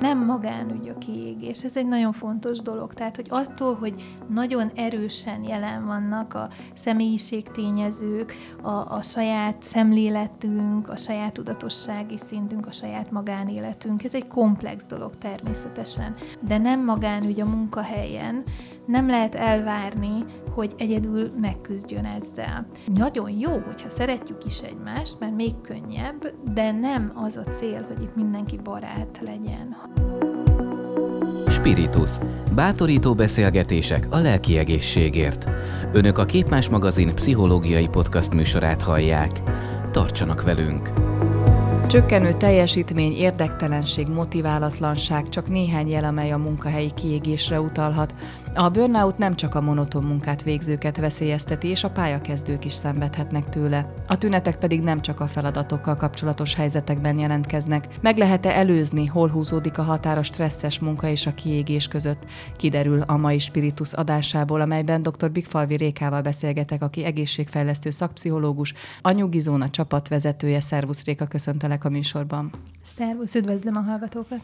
Nem magánügy a kiégés, ez egy nagyon fontos dolog. Tehát, hogy attól, hogy nagyon erősen jelen vannak a személyiségtényezők, a, a saját szemléletünk, a saját tudatossági szintünk, a saját magánéletünk, ez egy komplex dolog természetesen. De nem magánügy a munkahelyen, nem lehet elvárni, hogy egyedül megküzdjön ezzel. Nagyon jó, hogyha szeretjük is egymást, mert még könnyebb, de nem az a cél, hogy itt mindenki barát legyen. Spiritus. Bátorító beszélgetések a lelki egészségért. Önök a Képmás magazin pszichológiai podcast műsorát hallják. Tartsanak velünk! Csökkenő teljesítmény, érdektelenség, motiválatlanság csak néhány jel, amely a munkahelyi kiégésre utalhat. A burnout nem csak a monoton munkát végzőket veszélyezteti, és a pályakezdők is szenvedhetnek tőle. A tünetek pedig nem csak a feladatokkal kapcsolatos helyzetekben jelentkeznek. Meg lehet-e előzni, hol húzódik a határ a stresszes munka és a kiégés között? Kiderül a mai Spiritus adásából, amelyben dr. Bigfalvi Rékával beszélgetek, aki egészségfejlesztő szakpszichológus, a Nyugizóna csapatvezetője. Szervusz Réka, köszöntelek a műsorban. Szervusz, üdvözlöm a hallgatókat!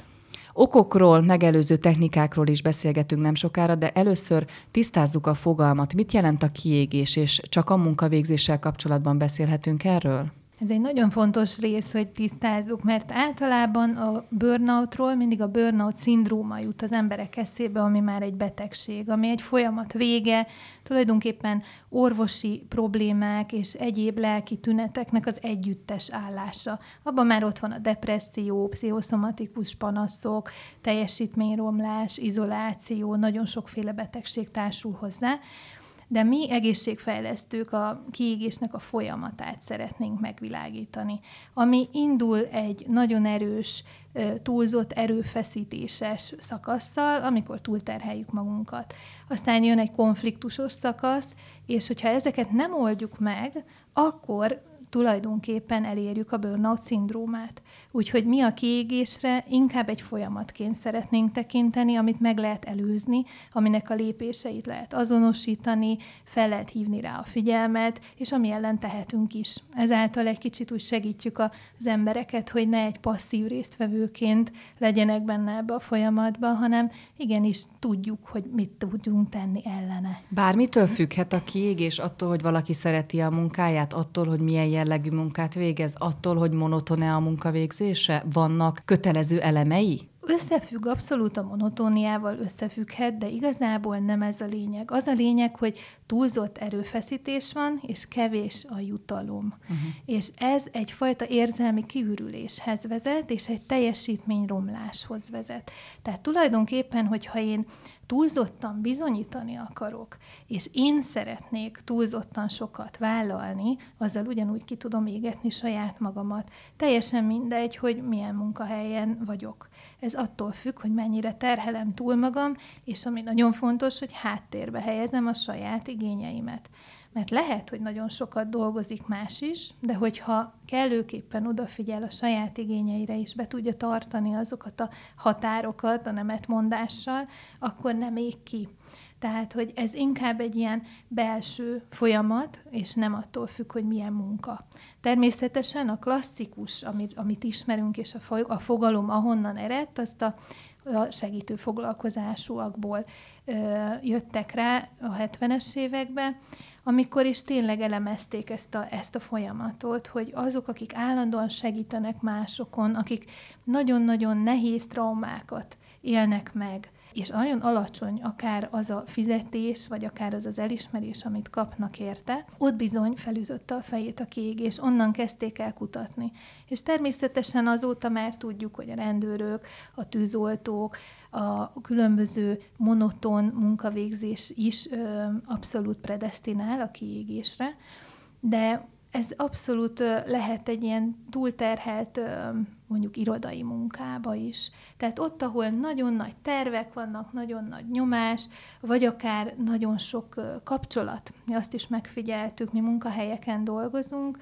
Okokról, megelőző technikákról is beszélgetünk nem sokára, de először tisztázzuk a fogalmat. Mit jelent a kiégés, és csak a munkavégzéssel kapcsolatban beszélhetünk erről? Ez egy nagyon fontos rész, hogy tisztázzuk, mert általában a burnoutról mindig a burnout szindróma jut az emberek eszébe, ami már egy betegség, ami egy folyamat vége, tulajdonképpen orvosi problémák és egyéb lelki tüneteknek az együttes állása. Abban már ott van a depresszió, pszichoszomatikus panaszok, teljesítményromlás, izoláció, nagyon sokféle betegség társul hozzá de mi egészségfejlesztők a kiégésnek a folyamatát szeretnénk megvilágítani, ami indul egy nagyon erős, túlzott erőfeszítéses szakasszal, amikor túlterheljük magunkat. Aztán jön egy konfliktusos szakasz, és hogyha ezeket nem oldjuk meg, akkor tulajdonképpen elérjük a burnout szindrómát. Úgyhogy mi a kiégésre inkább egy folyamatként szeretnénk tekinteni, amit meg lehet előzni, aminek a lépéseit lehet azonosítani, fel lehet hívni rá a figyelmet, és ami ellen tehetünk is. Ezáltal egy kicsit úgy segítjük az embereket, hogy ne egy passzív résztvevőként legyenek benne ebbe a folyamatba, hanem igenis tudjuk, hogy mit tudjunk tenni ellene. Bármitől függhet a kiégés attól, hogy valaki szereti a munkáját, attól, hogy milyen jellegű munkát végez, attól, hogy monotone a munkavégzése? Vannak kötelező elemei? Összefügg abszolút a monotóniával, összefügghet, de igazából nem ez a lényeg. Az a lényeg, hogy túlzott erőfeszítés van, és kevés a jutalom. Uh-huh. És ez egyfajta érzelmi kiürüléshez vezet, és egy teljesítményromláshoz vezet. Tehát tulajdonképpen, hogyha én túlzottan bizonyítani akarok, és én szeretnék túlzottan sokat vállalni, azzal ugyanúgy ki tudom égetni saját magamat. Teljesen mindegy, hogy milyen munkahelyen vagyok. Ez attól függ, hogy mennyire terhelem túl magam, és ami nagyon fontos, hogy háttérbe helyezem a saját igényeimet. Mert lehet, hogy nagyon sokat dolgozik más is, de hogyha kellőképpen odafigyel a saját igényeire is, be tudja tartani azokat a határokat a nemetmondással, akkor nem ég ki. Tehát, hogy ez inkább egy ilyen belső folyamat, és nem attól függ, hogy milyen munka. Természetesen a klasszikus, amit, amit ismerünk, és a, a fogalom ahonnan eredt, azt a, a segítő foglalkozásúakból ö, jöttek rá a 70-es években, amikor is tényleg elemezték ezt a, ezt a folyamatot, hogy azok, akik állandóan segítenek másokon, akik nagyon-nagyon nehéz traumákat élnek meg, és nagyon alacsony akár az a fizetés, vagy akár az az elismerés, amit kapnak érte, ott bizony felütötte a fejét a kiégés, onnan kezdték el kutatni. És természetesen azóta már tudjuk, hogy a rendőrök, a tűzoltók, a különböző monoton munkavégzés is ö, abszolút predestinál a kiégésre, de ez abszolút lehet egy ilyen túlterhelt mondjuk irodai munkába is. Tehát ott, ahol nagyon nagy tervek vannak, nagyon nagy nyomás, vagy akár nagyon sok kapcsolat, mi azt is megfigyeltük, mi munkahelyeken dolgozunk,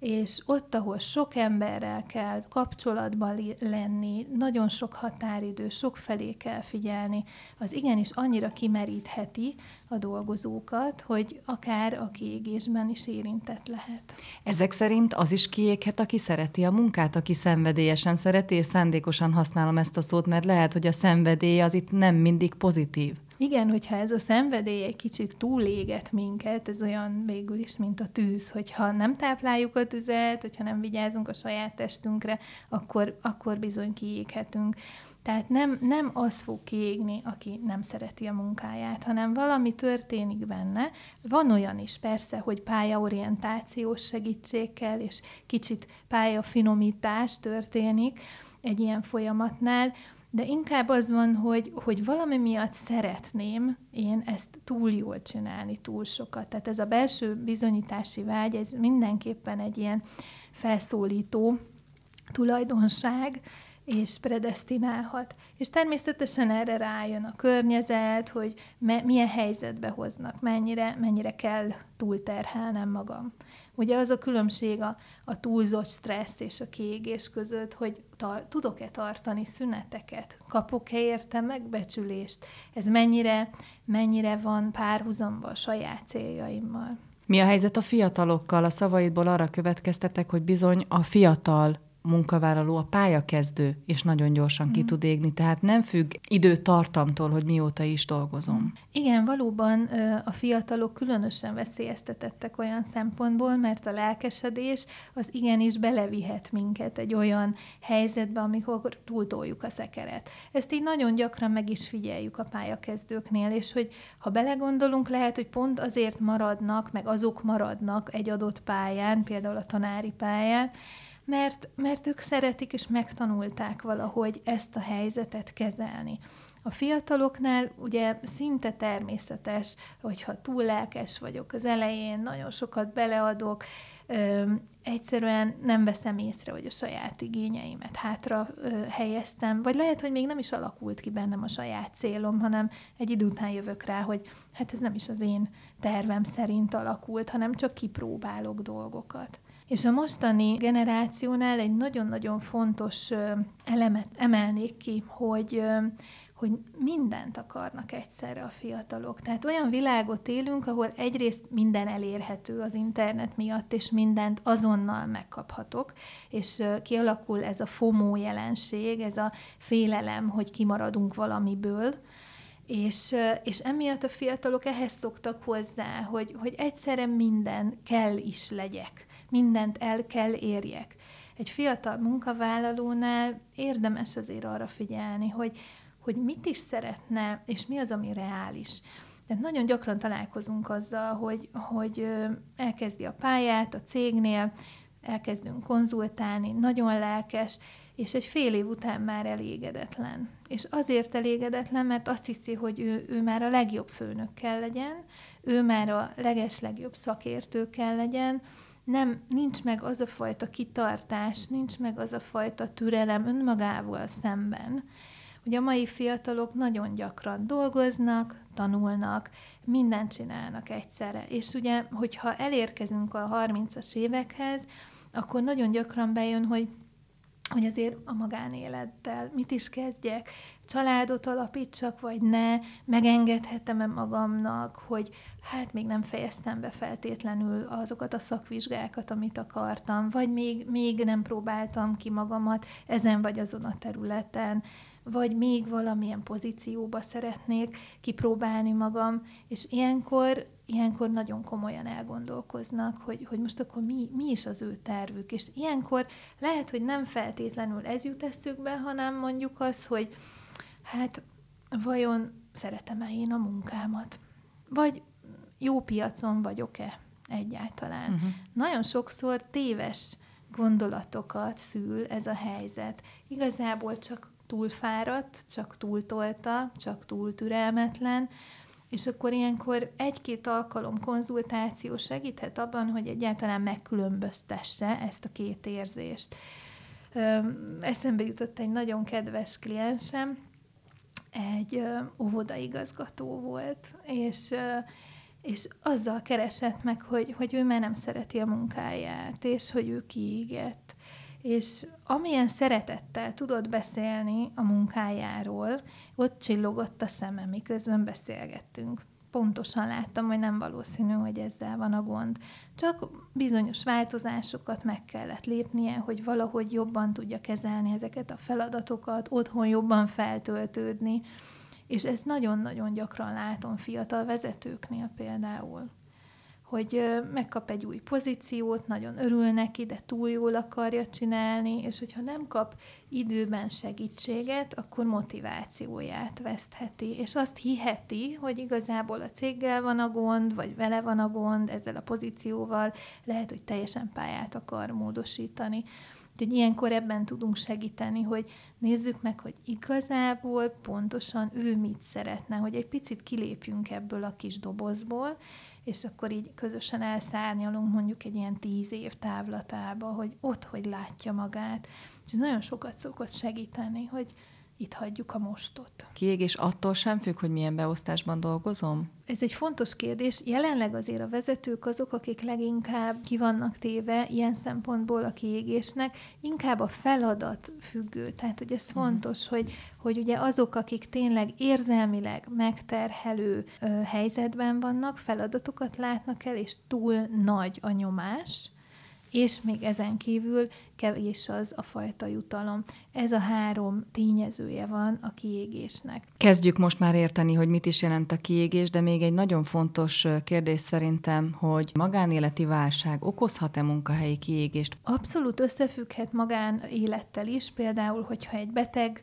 és ott, ahol sok emberrel kell kapcsolatban lenni, nagyon sok határidő, sok felé kell figyelni, az igenis annyira kimerítheti a dolgozókat, hogy akár a kiégésben is érintett lehet. Ezek szerint az is kiéghet, aki szereti a munkát, aki szenvedélyesen szereti, és szándékosan használom ezt a szót, mert lehet, hogy a szenvedély az itt nem mindig pozitív. Igen, hogyha ez a szenvedély egy kicsit túléget minket, ez olyan végül is, mint a tűz, hogyha nem tápláljuk a tüzet, hogyha nem vigyázunk a saját testünkre, akkor, akkor bizony kiéghetünk. Tehát nem, nem az fog kiégni, aki nem szereti a munkáját, hanem valami történik benne. Van olyan is persze, hogy pályaorientációs segítségkel és kicsit pályafinomítás történik egy ilyen folyamatnál, de inkább az van, hogy, hogy valami miatt szeretném én ezt túl jól csinálni, túl sokat. Tehát ez a belső bizonyítási vágy, ez mindenképpen egy ilyen felszólító tulajdonság, és predestinálhat. És természetesen erre rájön a környezet, hogy me- milyen helyzetbe hoznak, mennyire, mennyire kell túlterhelnem magam. Ugye az a különbség a, a túlzott stressz és a kiégés között, hogy ta, tudok-e tartani szüneteket, kapok-e érte megbecsülést, ez mennyire, mennyire van párhuzamban a saját céljaimmal. Mi a helyzet a fiatalokkal? A szavaidból arra következtetek, hogy bizony a fiatal munkavállaló a pályakezdő, és nagyon gyorsan mm. ki tud égni, tehát nem függ időtartamtól, hogy mióta is dolgozom. Igen, valóban a fiatalok különösen veszélyeztetettek olyan szempontból, mert a lelkesedés az igenis belevihet minket egy olyan helyzetbe, amikor túltoljuk a szekeret. Ezt így nagyon gyakran meg is figyeljük a pályakezdőknél, és hogy ha belegondolunk, lehet, hogy pont azért maradnak, meg azok maradnak egy adott pályán, például a tanári pályán, mert, mert ők szeretik és megtanulták valahogy ezt a helyzetet kezelni. A fiataloknál ugye szinte természetes, hogyha túl lelkes vagyok az elején, nagyon sokat beleadok, ö, egyszerűen nem veszem észre, hogy a saját igényeimet hátra ö, helyeztem, vagy lehet, hogy még nem is alakult ki bennem a saját célom, hanem egy idő után jövök rá, hogy hát ez nem is az én tervem szerint alakult, hanem csak kipróbálok dolgokat. És a mostani generációnál egy nagyon-nagyon fontos elemet emelnék ki, hogy hogy mindent akarnak egyszerre a fiatalok. Tehát olyan világot élünk, ahol egyrészt minden elérhető az internet miatt, és mindent azonnal megkaphatok, és kialakul ez a FOMO jelenség, ez a félelem, hogy kimaradunk valamiből, és, és emiatt a fiatalok ehhez szoktak hozzá, hogy, hogy egyszerre minden kell is legyek mindent el kell érjek. Egy fiatal munkavállalónál érdemes azért arra figyelni, hogy, hogy mit is szeretne, és mi az, ami reális. Tehát nagyon gyakran találkozunk azzal, hogy, hogy elkezdi a pályát a cégnél, elkezdünk konzultálni, nagyon lelkes, és egy fél év után már elégedetlen. És azért elégedetlen, mert azt hiszi, hogy ő, ő már a legjobb főnök kell legyen, ő már a leges szakértő kell legyen, nem, nincs meg az a fajta kitartás, nincs meg az a fajta türelem önmagával szemben, hogy a mai fiatalok nagyon gyakran dolgoznak, tanulnak, mindent csinálnak egyszerre. És ugye, hogyha elérkezünk a 30-as évekhez, akkor nagyon gyakran bejön, hogy hogy azért a magánélettel mit is kezdjek, családot alapítsak, vagy ne, megengedhetem-e magamnak, hogy hát még nem fejeztem be feltétlenül azokat a szakvizsgákat, amit akartam, vagy még, még nem próbáltam ki magamat ezen vagy azon a területen, vagy még valamilyen pozícióba szeretnék kipróbálni magam, és ilyenkor, ilyenkor nagyon komolyan elgondolkoznak, hogy, hogy most akkor mi, mi is az ő tervük, és ilyenkor lehet, hogy nem feltétlenül ez jut eszükbe, hanem mondjuk az, hogy hát vajon szeretem-e én a munkámat, vagy jó piacon vagyok-e egyáltalán. Uh-huh. Nagyon sokszor téves gondolatokat szül ez a helyzet. Igazából csak túlfáradt, csak túltolta, csak túl türelmetlen, és akkor ilyenkor egy-két alkalom konzultáció segíthet abban, hogy egyáltalán megkülönböztesse ezt a két érzést. Eszembe jutott egy nagyon kedves kliensem, egy óvodaigazgató volt, és és azzal keresett meg, hogy, hogy ő már nem szereti a munkáját, és hogy ő kiégett. És amilyen szeretettel tudott beszélni a munkájáról, ott csillogott a szemem, miközben beszélgettünk. Pontosan láttam, hogy nem valószínű, hogy ezzel van a gond. Csak bizonyos változásokat meg kellett lépnie, hogy valahogy jobban tudja kezelni ezeket a feladatokat, otthon jobban feltöltődni. És ezt nagyon-nagyon gyakran látom fiatal vezetőknél például hogy megkap egy új pozíciót, nagyon örül neki, de túl jól akarja csinálni, és hogyha nem kap időben segítséget, akkor motivációját vesztheti, és azt hiheti, hogy igazából a céggel van a gond, vagy vele van a gond, ezzel a pozícióval, lehet, hogy teljesen pályát akar módosítani. Úgyhogy ilyenkor ebben tudunk segíteni, hogy nézzük meg, hogy igazából pontosan ő mit szeretne, hogy egy picit kilépjünk ebből a kis dobozból, és akkor így közösen elszárnyalunk mondjuk egy ilyen tíz év távlatába, hogy ott hogy látja magát. És ez nagyon sokat szokott segíteni, hogy itt hagyjuk a mostot. Kiégés attól sem függ, hogy milyen beosztásban dolgozom? Ez egy fontos kérdés. Jelenleg azért a vezetők azok, akik leginkább ki vannak téve ilyen szempontból a kiégésnek, inkább a feladat függő. Tehát, hogy ez mhm. fontos, hogy, hogy ugye azok, akik tényleg érzelmileg megterhelő ö, helyzetben vannak, feladatokat látnak el, és túl nagy a nyomás, és még ezen kívül kevés az a fajta jutalom. Ez a három tényezője van a kiégésnek. Kezdjük most már érteni, hogy mit is jelent a kiégés, de még egy nagyon fontos kérdés szerintem, hogy magánéleti válság okozhat-e munkahelyi kiégést? Abszolút összefügghet magánélettel is, például, hogyha egy beteg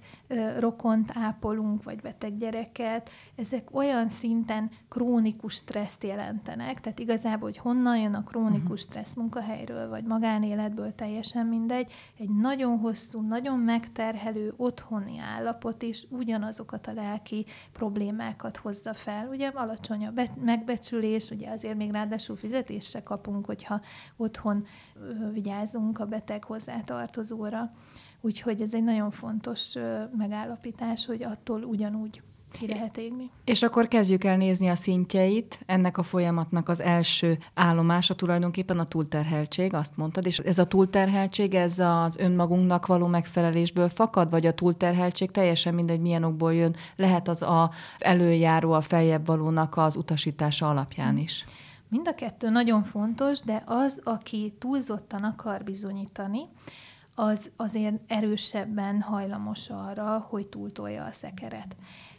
rokont ápolunk, vagy beteg gyereket, ezek olyan szinten krónikus stresszt jelentenek, tehát igazából, hogy honnan jön a krónikus uh-huh. stressz munkahelyről, vagy magánéletből teljesen mindegy, egy nagyon hosszú, nagyon megterhelő otthoni állapot is ugyanazokat a lelki problémákat hozza fel. Ugye alacsony a be- megbecsülés, ugye azért még ráadásul fizetést se kapunk, hogyha otthon vigyázunk a beteg hozzátartozóra. Úgyhogy ez egy nagyon fontos megállapítás, hogy attól ugyanúgy ki lehet égni. És akkor kezdjük el nézni a szintjeit. Ennek a folyamatnak az első állomása tulajdonképpen a túlterheltség, azt mondtad, és ez a túlterheltség, ez az önmagunknak való megfelelésből fakad, vagy a túlterheltség teljesen mindegy, milyen okból jön, lehet az a előjáró, a feljebb valónak az utasítása alapján is. Mind a kettő nagyon fontos, de az, aki túlzottan akar bizonyítani, az azért erősebben hajlamos arra, hogy túltolja a szekeret.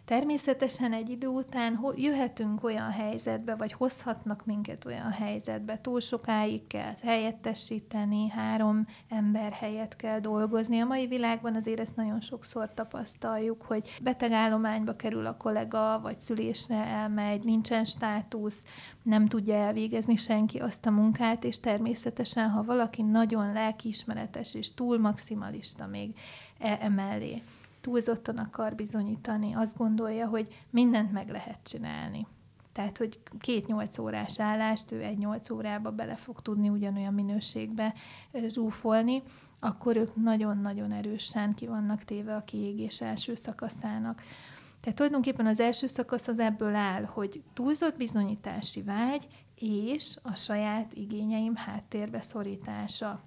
Természetesen egy idő után jöhetünk olyan helyzetbe, vagy hozhatnak minket olyan helyzetbe, túl sokáig kell helyettesíteni, három ember helyett kell dolgozni. A mai világban azért ezt nagyon sokszor tapasztaljuk, hogy betegállományba kerül a kollega, vagy szülésre elmegy, nincsen státusz, nem tudja elvégezni senki azt a munkát, és természetesen, ha valaki nagyon lelkiismeretes és túl maximalista még e emellé, túlzottan akar bizonyítani, azt gondolja, hogy mindent meg lehet csinálni. Tehát, hogy két nyolc órás állást ő egy nyolc órába bele fog tudni ugyanolyan minőségbe zsúfolni, akkor ők nagyon-nagyon erősen ki vannak téve a kiégés első szakaszának. Tehát tulajdonképpen az első szakasz az ebből áll, hogy túlzott bizonyítási vágy és a saját igényeim háttérbe szorítása.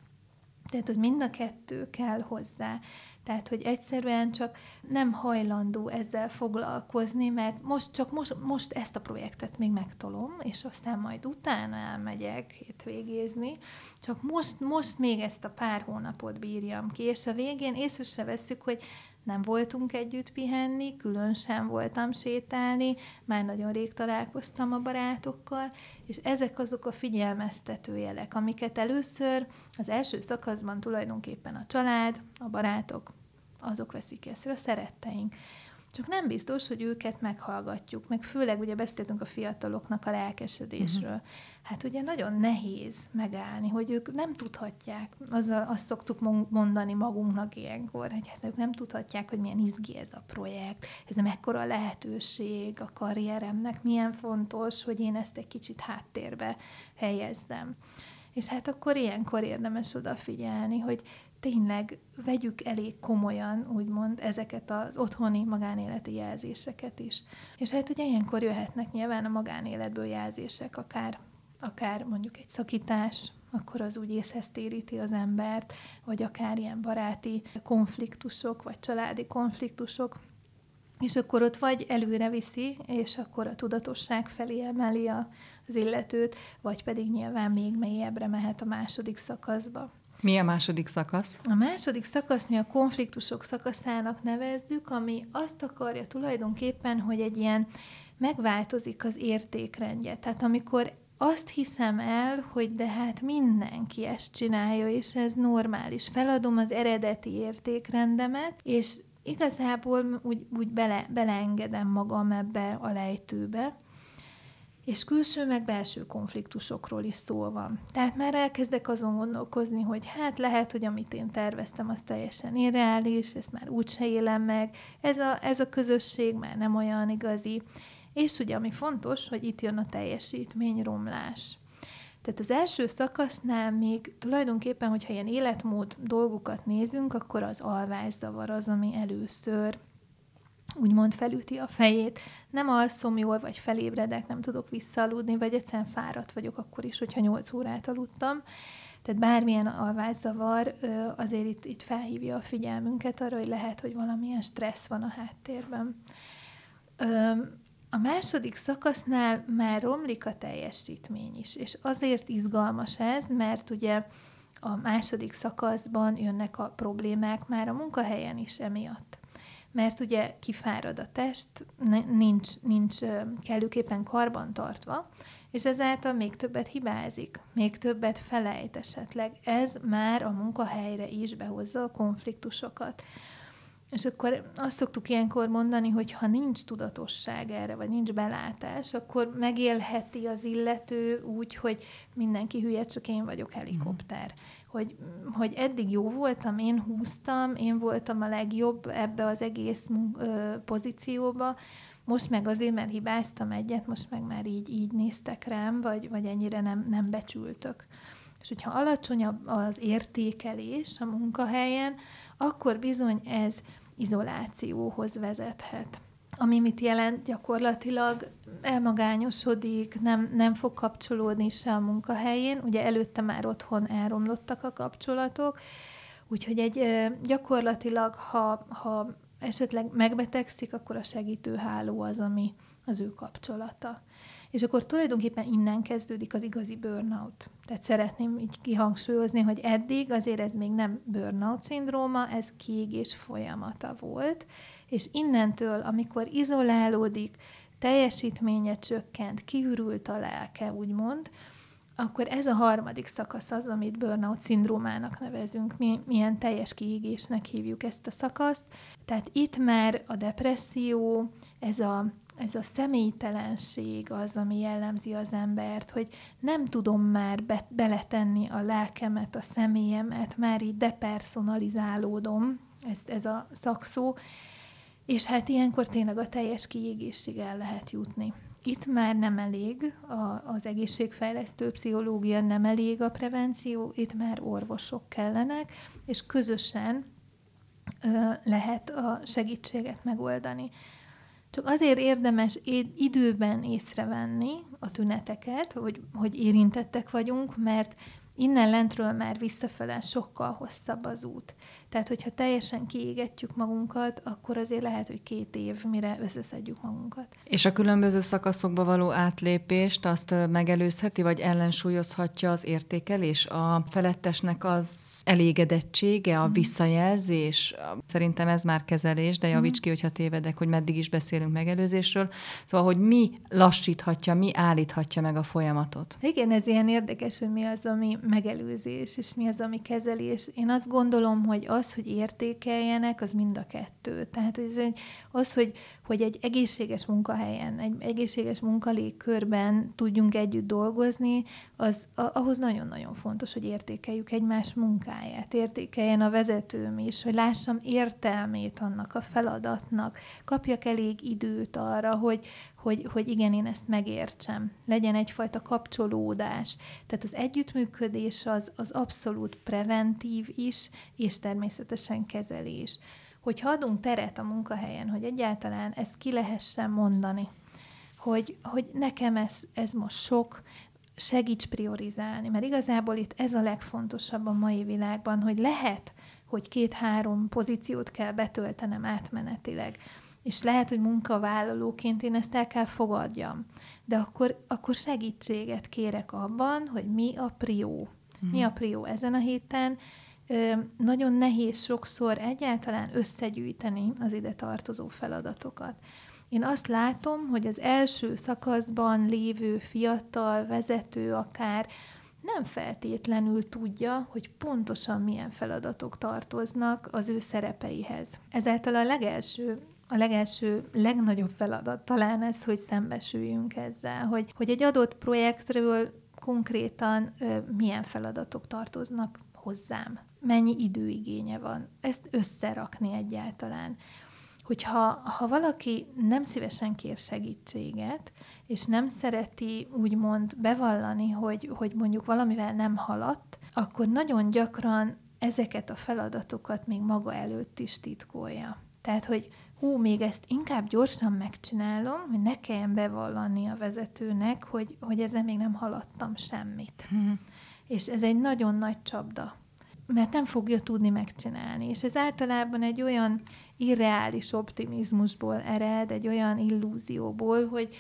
Tehát, hogy mind a kettő kell hozzá. Tehát, hogy egyszerűen csak nem hajlandó ezzel foglalkozni, mert most csak most, most ezt a projektet még megtolom, és aztán majd utána elmegyek hétvégézni, csak most, most még ezt a pár hónapot bírjam ki, és a végén észre se veszük, hogy nem voltunk együtt pihenni, külön sem voltam sétálni, már nagyon rég találkoztam a barátokkal, és ezek azok a figyelmeztető jelek, amiket először az első szakaszban tulajdonképpen a család, a barátok, azok veszik észre, a szeretteink. Csak nem biztos, hogy őket meghallgatjuk, meg főleg ugye beszéltünk a fiataloknak a lelkesedésről. Uh-huh. Hát ugye nagyon nehéz megállni, hogy ők nem tudhatják, azzal, azt szoktuk mondani magunknak ilyenkor, hogy hát ők nem tudhatják, hogy milyen izgi ez a projekt, ez mekkora lehetőség a karrieremnek, milyen fontos, hogy én ezt egy kicsit háttérbe helyezzem. És hát akkor ilyenkor érdemes odafigyelni, hogy tényleg vegyük elég komolyan, úgymond, ezeket az otthoni magánéleti jelzéseket is. És hát ugye ilyenkor jöhetnek nyilván a magánéletből jelzések, akár, akár mondjuk egy szakítás, akkor az úgy észhez téríti az embert, vagy akár ilyen baráti konfliktusok, vagy családi konfliktusok, és akkor ott vagy előre viszi, és akkor a tudatosság felé emeli a, az illetőt, vagy pedig nyilván még mélyebbre mehet a második szakaszba. Mi a második szakasz? A második szakasz mi a konfliktusok szakaszának nevezzük, ami azt akarja tulajdonképpen, hogy egy ilyen megváltozik az értékrendje. Tehát amikor azt hiszem el, hogy de hát mindenki ezt csinálja, és ez normális. Feladom az eredeti értékrendemet, és igazából úgy, úgy bele, beleengedem magam ebbe a lejtőbe, és külső meg belső konfliktusokról is szó van. Tehát már elkezdek azon gondolkozni, hogy hát lehet, hogy amit én terveztem, az teljesen irreális, ezt már úgyse élem meg, ez a, ez a közösség már nem olyan igazi. És ugye, ami fontos, hogy itt jön a teljesítményromlás. Tehát az első szakasznál még tulajdonképpen, hogyha ilyen életmód dolgokat nézünk, akkor az alvászavar az, ami először úgymond felüti a fejét. Nem alszom jól, vagy felébredek, nem tudok visszaaludni, vagy egyszerűen fáradt vagyok akkor is, hogyha 8 órát aludtam. Tehát bármilyen alvászavar azért itt, itt felhívja a figyelmünket arra, hogy lehet, hogy valamilyen stressz van a háttérben. A második szakasznál már romlik a teljesítmény is, és azért izgalmas ez, mert ugye a második szakaszban jönnek a problémák már a munkahelyen is emiatt. Mert ugye kifárad a test, nincs, nincs kellőképpen karban tartva, és ezáltal még többet hibázik, még többet felejt esetleg. Ez már a munkahelyre is behozza a konfliktusokat. És akkor azt szoktuk ilyenkor mondani, hogy ha nincs tudatosság erre, vagy nincs belátás, akkor megélheti az illető úgy, hogy mindenki hülye, csak én vagyok helikopter. Mm. Hogy, hogy eddig jó voltam, én húztam, én voltam a legjobb ebbe az egész pozícióba, most meg azért, mert hibáztam egyet, most meg már így, így néztek rám, vagy, vagy ennyire nem, nem becsültök. És hogyha alacsonyabb az értékelés a munkahelyen, akkor bizony ez izolációhoz vezethet. Ami mit jelent gyakorlatilag elmagányosodik, nem, nem fog kapcsolódni se a munkahelyén. Ugye előtte már otthon elromlottak a kapcsolatok, úgyhogy egy gyakorlatilag, ha, ha esetleg megbetegszik, akkor a segítőháló az, ami az ő kapcsolata. És akkor tulajdonképpen innen kezdődik az igazi burnout. Tehát szeretném így kihangsúlyozni, hogy eddig azért ez még nem burnout szindróma, ez kiégés folyamata volt, és innentől, amikor izolálódik, teljesítménye csökkent, kiürült a lelke, úgymond, akkor ez a harmadik szakasz az, amit burnout szindrómának nevezünk. Mi milyen teljes kiégésnek hívjuk ezt a szakaszt. Tehát itt már a depresszió, ez a ez a személytelenség az, ami jellemzi az embert, hogy nem tudom már be, beletenni a lelkemet, a személyemet, már így depersonalizálódom, ez, ez a szakszó, és hát ilyenkor tényleg a teljes kiégésig el lehet jutni. Itt már nem elég a, az egészségfejlesztő pszichológia, nem elég a prevenció, itt már orvosok kellenek, és közösen ö, lehet a segítséget megoldani. Csak azért érdemes időben észrevenni a tüneteket, hogy, hogy érintettek vagyunk, mert innen lentről már visszafele sokkal hosszabb az út. Tehát, hogyha teljesen kiégetjük magunkat, akkor azért lehet, hogy két év, mire összeszedjük magunkat. És a különböző szakaszokba való átlépést azt megelőzheti, vagy ellensúlyozhatja az értékelés? A felettesnek az elégedettsége, a mhm. visszajelzés? Szerintem ez már kezelés, de javíts mhm. ki, hogyha tévedek, hogy meddig is beszélünk megelőzésről. Szóval, hogy mi lassíthatja, mi állíthatja meg a folyamatot? Igen, ez ilyen érdekes, hogy mi az, ami megelőzés, és mi az, ami kezelés. Én azt gondolom, hogy az, az, hogy értékeljenek, az mind a kettő. Tehát hogy ez egy, az, hogy, hogy egy egészséges munkahelyen, egy egészséges munkalégkörben tudjunk együtt dolgozni, az ahhoz nagyon-nagyon fontos, hogy értékeljük egymás munkáját, értékeljen a vezetőm is, hogy lássam értelmét annak a feladatnak, kapjak elég időt arra, hogy, hogy, hogy igen, én ezt megértsem. Legyen egyfajta kapcsolódás. Tehát az együttműködés az, az abszolút preventív is, és természetesen kezelés. Hogyha adunk teret a munkahelyen, hogy egyáltalán ezt ki lehessen mondani, hogy, hogy nekem ez, ez most sok, segíts priorizálni, mert igazából itt ez a legfontosabb a mai világban, hogy lehet, hogy két-három pozíciót kell betöltenem átmenetileg, és lehet, hogy munkavállalóként én ezt el kell fogadjam, de akkor, akkor segítséget kérek abban, hogy mi a prió. Mm. Mi a prió ezen a héten, nagyon nehéz sokszor egyáltalán összegyűjteni az ide tartozó feladatokat. Én azt látom, hogy az első szakaszban lévő fiatal vezető akár nem feltétlenül tudja, hogy pontosan milyen feladatok tartoznak az ő szerepeihez. Ezáltal a legelső a legelső, legnagyobb feladat talán ez, hogy szembesüljünk ezzel, hogy, hogy egy adott projektről konkrétan ö, milyen feladatok tartoznak hozzám, mennyi időigénye van, ezt összerakni egyáltalán hogyha ha valaki nem szívesen kér segítséget, és nem szereti úgymond bevallani, hogy, hogy mondjuk valamivel nem haladt, akkor nagyon gyakran ezeket a feladatokat még maga előtt is titkolja. Tehát, hogy hú, még ezt inkább gyorsan megcsinálom, hogy ne kelljen bevallani a vezetőnek, hogy, hogy ezzel még nem haladtam semmit. Mm. És ez egy nagyon nagy csapda, mert nem fogja tudni megcsinálni. És ez általában egy olyan irreális optimizmusból ered, egy olyan illúzióból, hogy,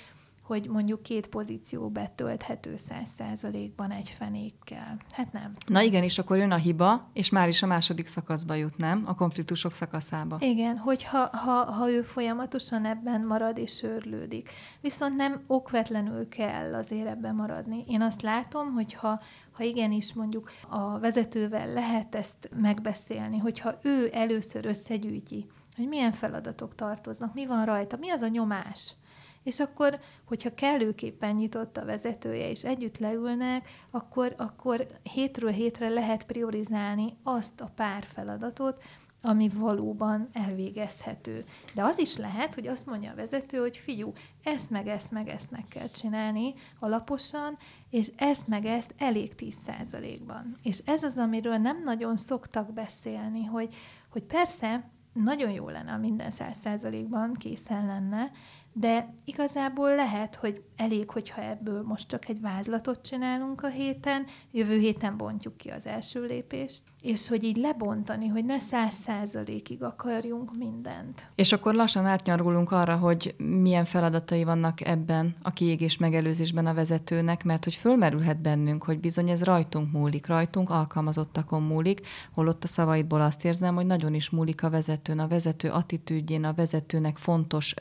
hogy mondjuk két pozíció betölthető száz százalékban egy fenékkel. Hát nem. Na igen, és akkor jön a hiba, és már is a második szakaszba jut, nem? A konfliktusok szakaszába. Igen, hogyha ha, ha ő folyamatosan ebben marad és őrlődik. Viszont nem okvetlenül kell azért ebben maradni. Én azt látom, hogy ha, ha igenis mondjuk a vezetővel lehet ezt megbeszélni, hogyha ő először összegyűjti, hogy milyen feladatok tartoznak, mi van rajta, mi az a nyomás, és akkor, hogyha kellőképpen nyitott a vezetője, és együtt leülnek, akkor, akkor hétről hétre lehet priorizálni azt a pár feladatot, ami valóban elvégezhető. De az is lehet, hogy azt mondja a vezető, hogy figyú, ezt meg ezt meg ezt meg kell csinálni alaposan, és ezt meg ezt elég 10%-ban. És ez az, amiről nem nagyon szoktak beszélni, hogy, hogy persze nagyon jó lenne, ha minden 100%-ban készen lenne, de igazából lehet, hogy elég, hogyha ebből most csak egy vázlatot csinálunk a héten, jövő héten bontjuk ki az első lépést, és hogy így lebontani, hogy ne száz százalékig akarjunk mindent. És akkor lassan átnyargulunk arra, hogy milyen feladatai vannak ebben a kiégés megelőzésben a vezetőnek, mert hogy fölmerülhet bennünk, hogy bizony ez rajtunk múlik, rajtunk alkalmazottakon múlik, holott a szavaidból azt érzem, hogy nagyon is múlik a vezetőn, a vezető attitűdjén, a vezetőnek fontos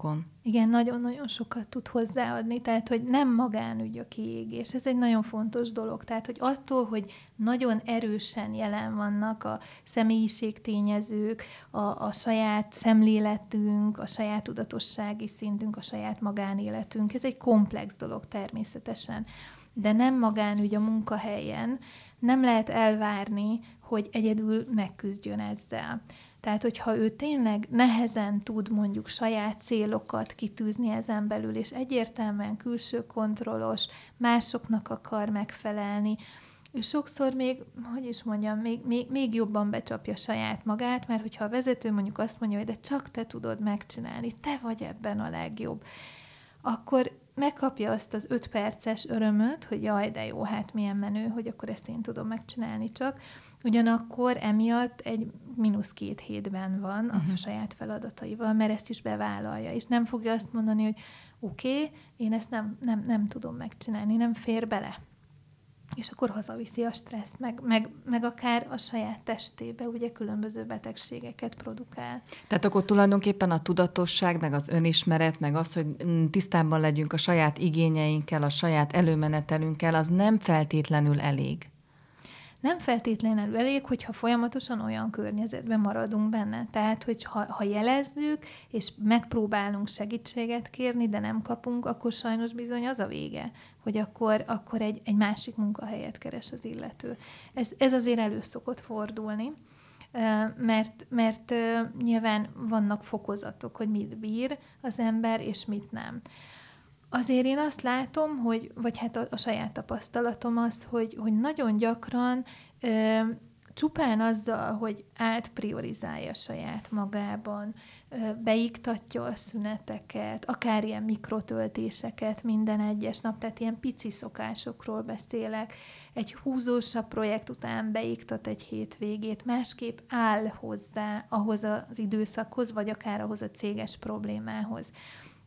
szempontokon. Igen, nagyon-nagyon sokat tud hozzáadni, tehát hogy nem magánügy a kiégés. Ez egy nagyon fontos dolog. Tehát, hogy attól, hogy nagyon erősen jelen vannak a személyiségtényezők, a, a saját szemléletünk, a saját tudatossági szintünk, a saját magánéletünk, ez egy komplex dolog természetesen. De nem magánügy a munkahelyen, nem lehet elvárni, hogy egyedül megküzdjön ezzel. Tehát, hogyha ő tényleg nehezen tud mondjuk saját célokat kitűzni ezen belül, és egyértelműen külső kontrollos, másoknak akar megfelelni, ő sokszor még, hogy is mondjam, még, még, még jobban becsapja saját magát, mert hogyha a vezető mondjuk azt mondja, hogy de csak te tudod megcsinálni, te vagy ebben a legjobb, akkor megkapja azt az öt perces örömöt, hogy jaj, de jó, hát milyen menő, hogy akkor ezt én tudom megcsinálni csak, Ugyanakkor emiatt egy mínusz két hétben van a uh-huh. saját feladataival, mert ezt is bevállalja, és nem fogja azt mondani, hogy oké, okay, én ezt nem, nem, nem tudom megcsinálni, nem fér bele. És akkor hazaviszi a stresszt, meg, meg, meg akár a saját testébe ugye különböző betegségeket produkál. Tehát akkor tulajdonképpen a tudatosság, meg az önismeret, meg az, hogy tisztában legyünk a saját igényeinkkel, a saját előmenetelünkkel, az nem feltétlenül elég nem feltétlenül elég, hogyha folyamatosan olyan környezetben maradunk benne. Tehát, hogy ha, ha jelezzük, és megpróbálunk segítséget kérni, de nem kapunk, akkor sajnos bizony az a vége, hogy akkor, akkor egy, egy másik munkahelyet keres az illető. Ez, ez azért elő szokott fordulni mert, mert nyilván vannak fokozatok, hogy mit bír az ember, és mit nem. Azért én azt látom, hogy, vagy hát a, a saját tapasztalatom az, hogy, hogy nagyon gyakran ö, csupán azzal, hogy átpriorizálja saját magában, beiktatja a szüneteket, akár ilyen mikrotöltéseket minden egyes nap, tehát ilyen pici szokásokról beszélek, egy húzósabb projekt után beiktat egy hétvégét, másképp áll hozzá ahhoz az időszakhoz, vagy akár ahhoz a céges problémához.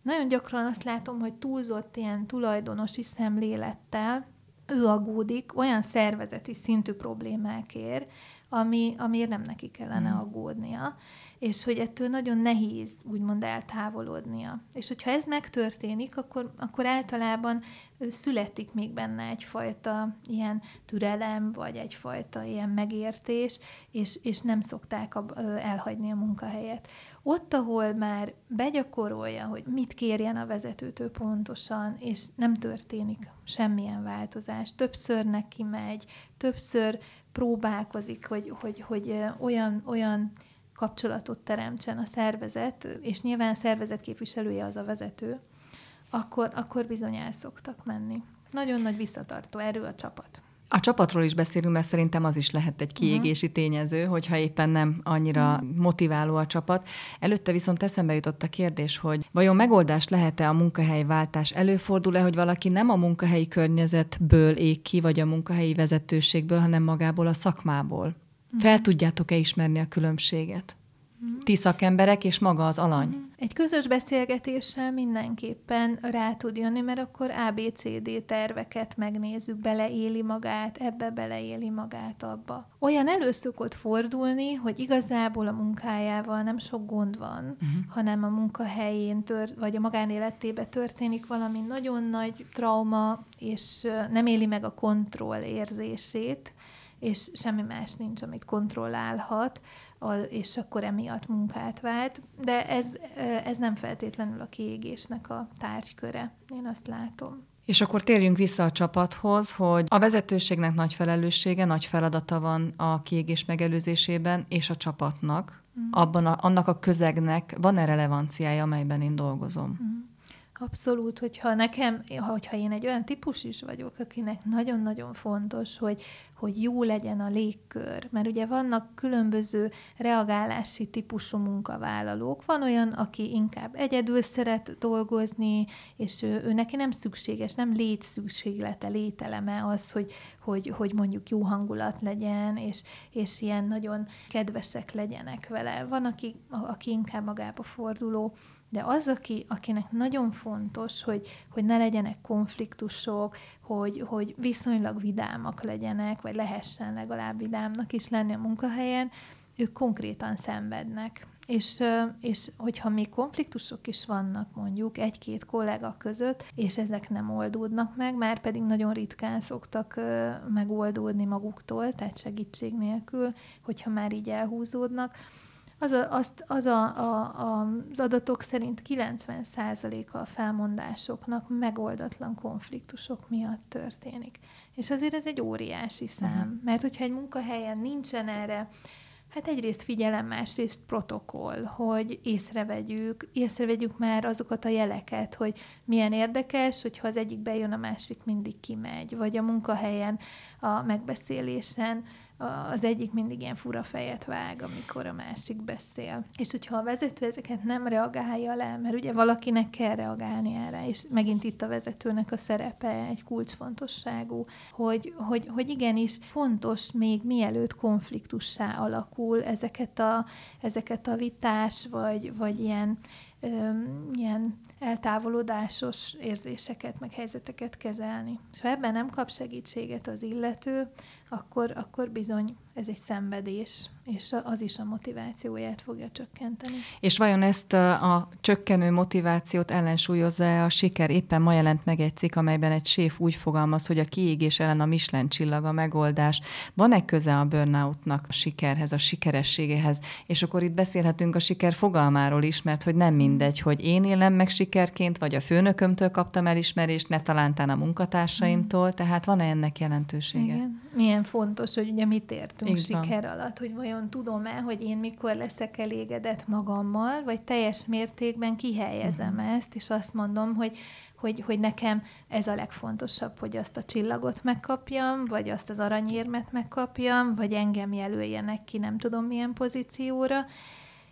Nagyon gyakran azt látom, hogy túlzott ilyen tulajdonosi szemlélettel ő aggódik olyan szervezeti szintű problémákért, ami, amiért nem neki kellene mm. aggódnia és hogy ettől nagyon nehéz úgymond eltávolodnia. És hogyha ez megtörténik, akkor, akkor általában születik még benne egyfajta ilyen türelem, vagy egyfajta ilyen megértés, és, és nem szokták elhagyni a munkahelyet. Ott, ahol már begyakorolja, hogy mit kérjen a vezetőtől pontosan, és nem történik semmilyen változás, többször neki megy, többször próbálkozik, hogy, hogy, hogy olyan, olyan kapcsolatot teremtsen a szervezet, és nyilván a szervezet képviselője az a vezető, akkor, akkor bizony el szoktak menni. Nagyon nagy visszatartó erő a csapat. A csapatról is beszélünk, mert szerintem az is lehet egy kiégési uh-huh. tényező, hogyha éppen nem annyira uh-huh. motiváló a csapat. Előtte viszont eszembe jutott a kérdés, hogy vajon megoldást lehet-e a munkahelyváltás? Előfordul-e, hogy valaki nem a munkahelyi környezetből ég ki, vagy a munkahelyi vezetőségből, hanem magából a szakmából? Fel tudjátok-e ismerni a különbséget? Ti szakemberek és maga az alany? Egy közös beszélgetéssel mindenképpen rá tud jönni, mert akkor ABCD terveket megnézzük, beleéli magát, ebbe beleéli magát abba. Olyan elő szokott fordulni, hogy igazából a munkájával nem sok gond van, uh-huh. hanem a munkahelyén tör, vagy a magánéletébe történik valami nagyon nagy trauma, és nem éli meg a kontroll érzését, és semmi más nincs, amit kontrollálhat, és akkor emiatt munkát vált. De ez, ez nem feltétlenül a kiégésnek a tárgyköre, én azt látom. És akkor térjünk vissza a csapathoz, hogy a vezetőségnek nagy felelőssége, nagy feladata van a kiégés megelőzésében, és a csapatnak, mm. abban a, annak a közegnek van-e relevanciája, amelyben én dolgozom? Mm. Abszolút, hogyha nekem, hogyha én egy olyan típus is vagyok, akinek nagyon-nagyon fontos, hogy, hogy jó legyen a légkör, mert ugye vannak különböző reagálási típusú munkavállalók. Van olyan, aki inkább egyedül szeret dolgozni, és ő, ő neki nem szükséges, nem létszükséglete, lételeme az, hogy, hogy, hogy mondjuk jó hangulat legyen, és, és ilyen nagyon kedvesek legyenek vele. Van, aki, aki inkább magába forduló, de az, aki, akinek nagyon fontos, hogy, hogy ne legyenek konfliktusok, hogy, hogy viszonylag vidámak legyenek, vagy lehessen legalább vidámnak is lenni a munkahelyen, ők konkrétan szenvednek. És, és hogyha még konfliktusok is vannak mondjuk egy-két kollega között, és ezek nem oldódnak meg, már pedig nagyon ritkán szoktak megoldódni maguktól, tehát segítség nélkül, hogyha már így elhúzódnak, az, a, azt, az a, a, a, az adatok szerint 90%-a a felmondásoknak megoldatlan konfliktusok miatt történik. És azért ez egy óriási szám, uh-huh. mert hogyha egy munkahelyen nincsen erre Hát egyrészt figyelem, másrészt protokoll, hogy észrevegyük, észrevegyük már azokat a jeleket, hogy milyen érdekes, hogyha az egyik bejön, a másik mindig kimegy, vagy a munkahelyen, a megbeszélésen az egyik mindig ilyen fura fejet vág, amikor a másik beszél. És hogyha a vezető ezeket nem reagálja le, mert ugye valakinek kell reagálni erre, és megint itt a vezetőnek a szerepe egy kulcsfontosságú, hogy, hogy, hogy igenis fontos még mielőtt konfliktussá alakul ezeket a, ezeket a vitás, vagy, vagy ilyen ilyen eltávolodásos érzéseket, meg helyzeteket kezelni. És ha ebben nem kap segítséget az illető, akkor, akkor bizony ez egy szenvedés, és az is a motivációját fogja csökkenteni. És vajon ezt a, a csökkenő motivációt ellensúlyozza a siker? Éppen ma jelent meg egy cikk, amelyben egy séf úgy fogalmaz, hogy a kiégés ellen a Michelin csillag a megoldás. Van-e köze a burnoutnak a sikerhez, a sikerességéhez? És akkor itt beszélhetünk a siker fogalmáról is, mert hogy nem mindegy, hogy én élem meg sikerként, vagy a főnökömtől kaptam elismerést, ne talántán a munkatársaimtól, tehát van-e ennek jelentősége? Igen milyen fontos, hogy ugye mit értünk Igen. siker alatt, hogy vajon tudom-e, hogy én mikor leszek elégedett magammal, vagy teljes mértékben kihelyezem uh-huh. ezt, és azt mondom, hogy hogy, hogy nekem ez a legfontosabb, hogy azt a csillagot megkapjam, vagy azt az aranyérmet megkapjam, vagy engem jelöljenek ki nem tudom milyen pozícióra,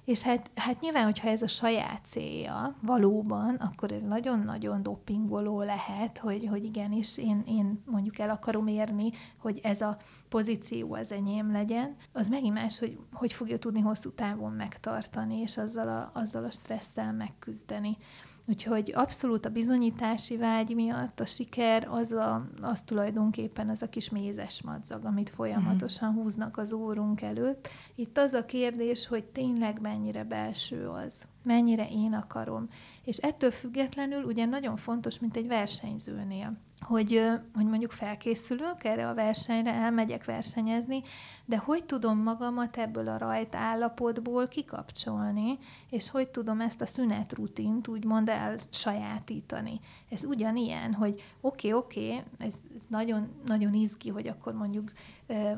és hát, hát nyilván, hogyha ez a saját célja valóban, akkor ez nagyon-nagyon dopingoló lehet, hogy, hogy igenis én, én mondjuk el akarom érni, hogy ez a pozíció az enyém legyen. Az megint más, hogy hogy fogja tudni hosszú távon megtartani, és azzal a, azzal a stresszel megküzdeni. Úgyhogy abszolút a bizonyítási vágy miatt a siker az, a, az tulajdonképpen az a kis mézes madzag, amit folyamatosan húznak az órunk előtt. Itt az a kérdés, hogy tényleg mennyire belső az, mennyire én akarom. És ettől függetlenül ugye nagyon fontos, mint egy versenyzőnél hogy, hogy mondjuk felkészülök erre a versenyre, elmegyek versenyezni, de hogy tudom magamat ebből a rajt állapotból kikapcsolni, és hogy tudom ezt a szünetrutint úgymond elsajátítani. Ez ugyanilyen, hogy oké, okay, oké, okay, ez, ez nagyon, nagyon izgi, hogy akkor mondjuk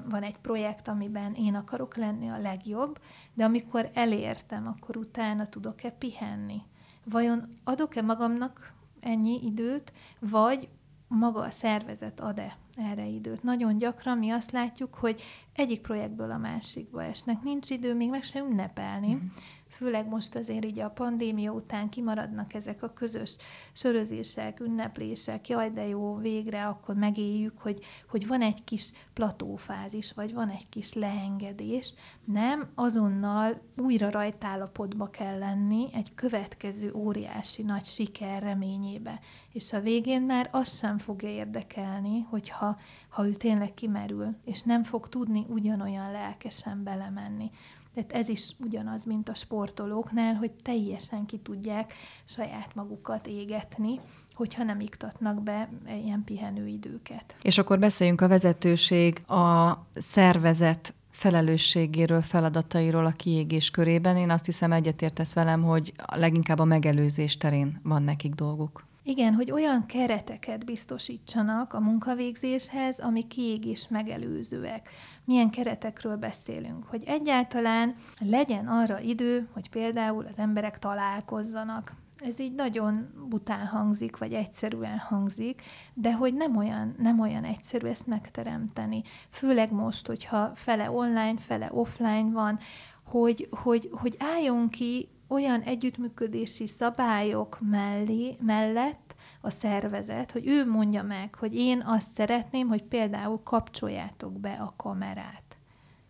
van egy projekt, amiben én akarok lenni a legjobb, de amikor elértem, akkor utána tudok-e pihenni? Vajon adok-e magamnak ennyi időt, vagy maga a szervezet ad-e erre időt. Nagyon gyakran mi azt látjuk, hogy egyik projektből a másikba esnek. Nincs idő még meg se ünnepelni. Mm főleg most azért így a pandémia után kimaradnak ezek a közös sörözések, ünneplések, jaj, de jó, végre akkor megéljük, hogy, hogy van egy kis platófázis, vagy van egy kis leengedés. Nem, azonnal újra rajtállapotba kell lenni egy következő óriási nagy siker reményébe. És a végén már azt sem fogja érdekelni, hogyha ha ő tényleg kimerül, és nem fog tudni ugyanolyan lelkesen belemenni. Tehát ez is ugyanaz, mint a sportolóknál, hogy teljesen ki tudják saját magukat égetni, hogyha nem iktatnak be ilyen pihenőidőket. És akkor beszéljünk a vezetőség, a szervezet felelősségéről, feladatairól a kiégés körében. Én azt hiszem egyetértesz velem, hogy leginkább a megelőzés terén van nekik dolguk. Igen, hogy olyan kereteket biztosítsanak a munkavégzéshez, ami kiégés megelőzőek. Milyen keretekről beszélünk? Hogy egyáltalán legyen arra idő, hogy például az emberek találkozzanak. Ez így nagyon bután hangzik, vagy egyszerűen hangzik, de hogy nem olyan, nem olyan egyszerű ezt megteremteni. Főleg most, hogyha fele online, fele offline van, hogy, hogy, hogy álljon ki olyan együttműködési szabályok mellé, mellett a szervezet, hogy ő mondja meg, hogy én azt szeretném, hogy például kapcsoljátok be a kamerát.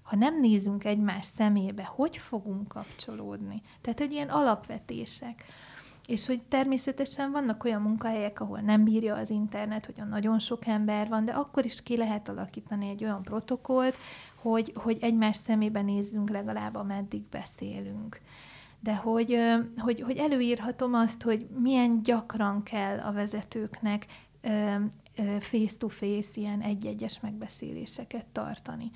Ha nem nézünk egymás szemébe, hogy fogunk kapcsolódni? Tehát, hogy ilyen alapvetések. És hogy természetesen vannak olyan munkahelyek, ahol nem bírja az internet, hogy nagyon sok ember van, de akkor is ki lehet alakítani egy olyan protokollt, hogy, hogy egymás szemébe nézzünk legalább, ameddig beszélünk de hogy, hogy, hogy előírhatom azt, hogy milyen gyakran kell a vezetőknek face-to-face ilyen egy-egyes megbeszéléseket tartani.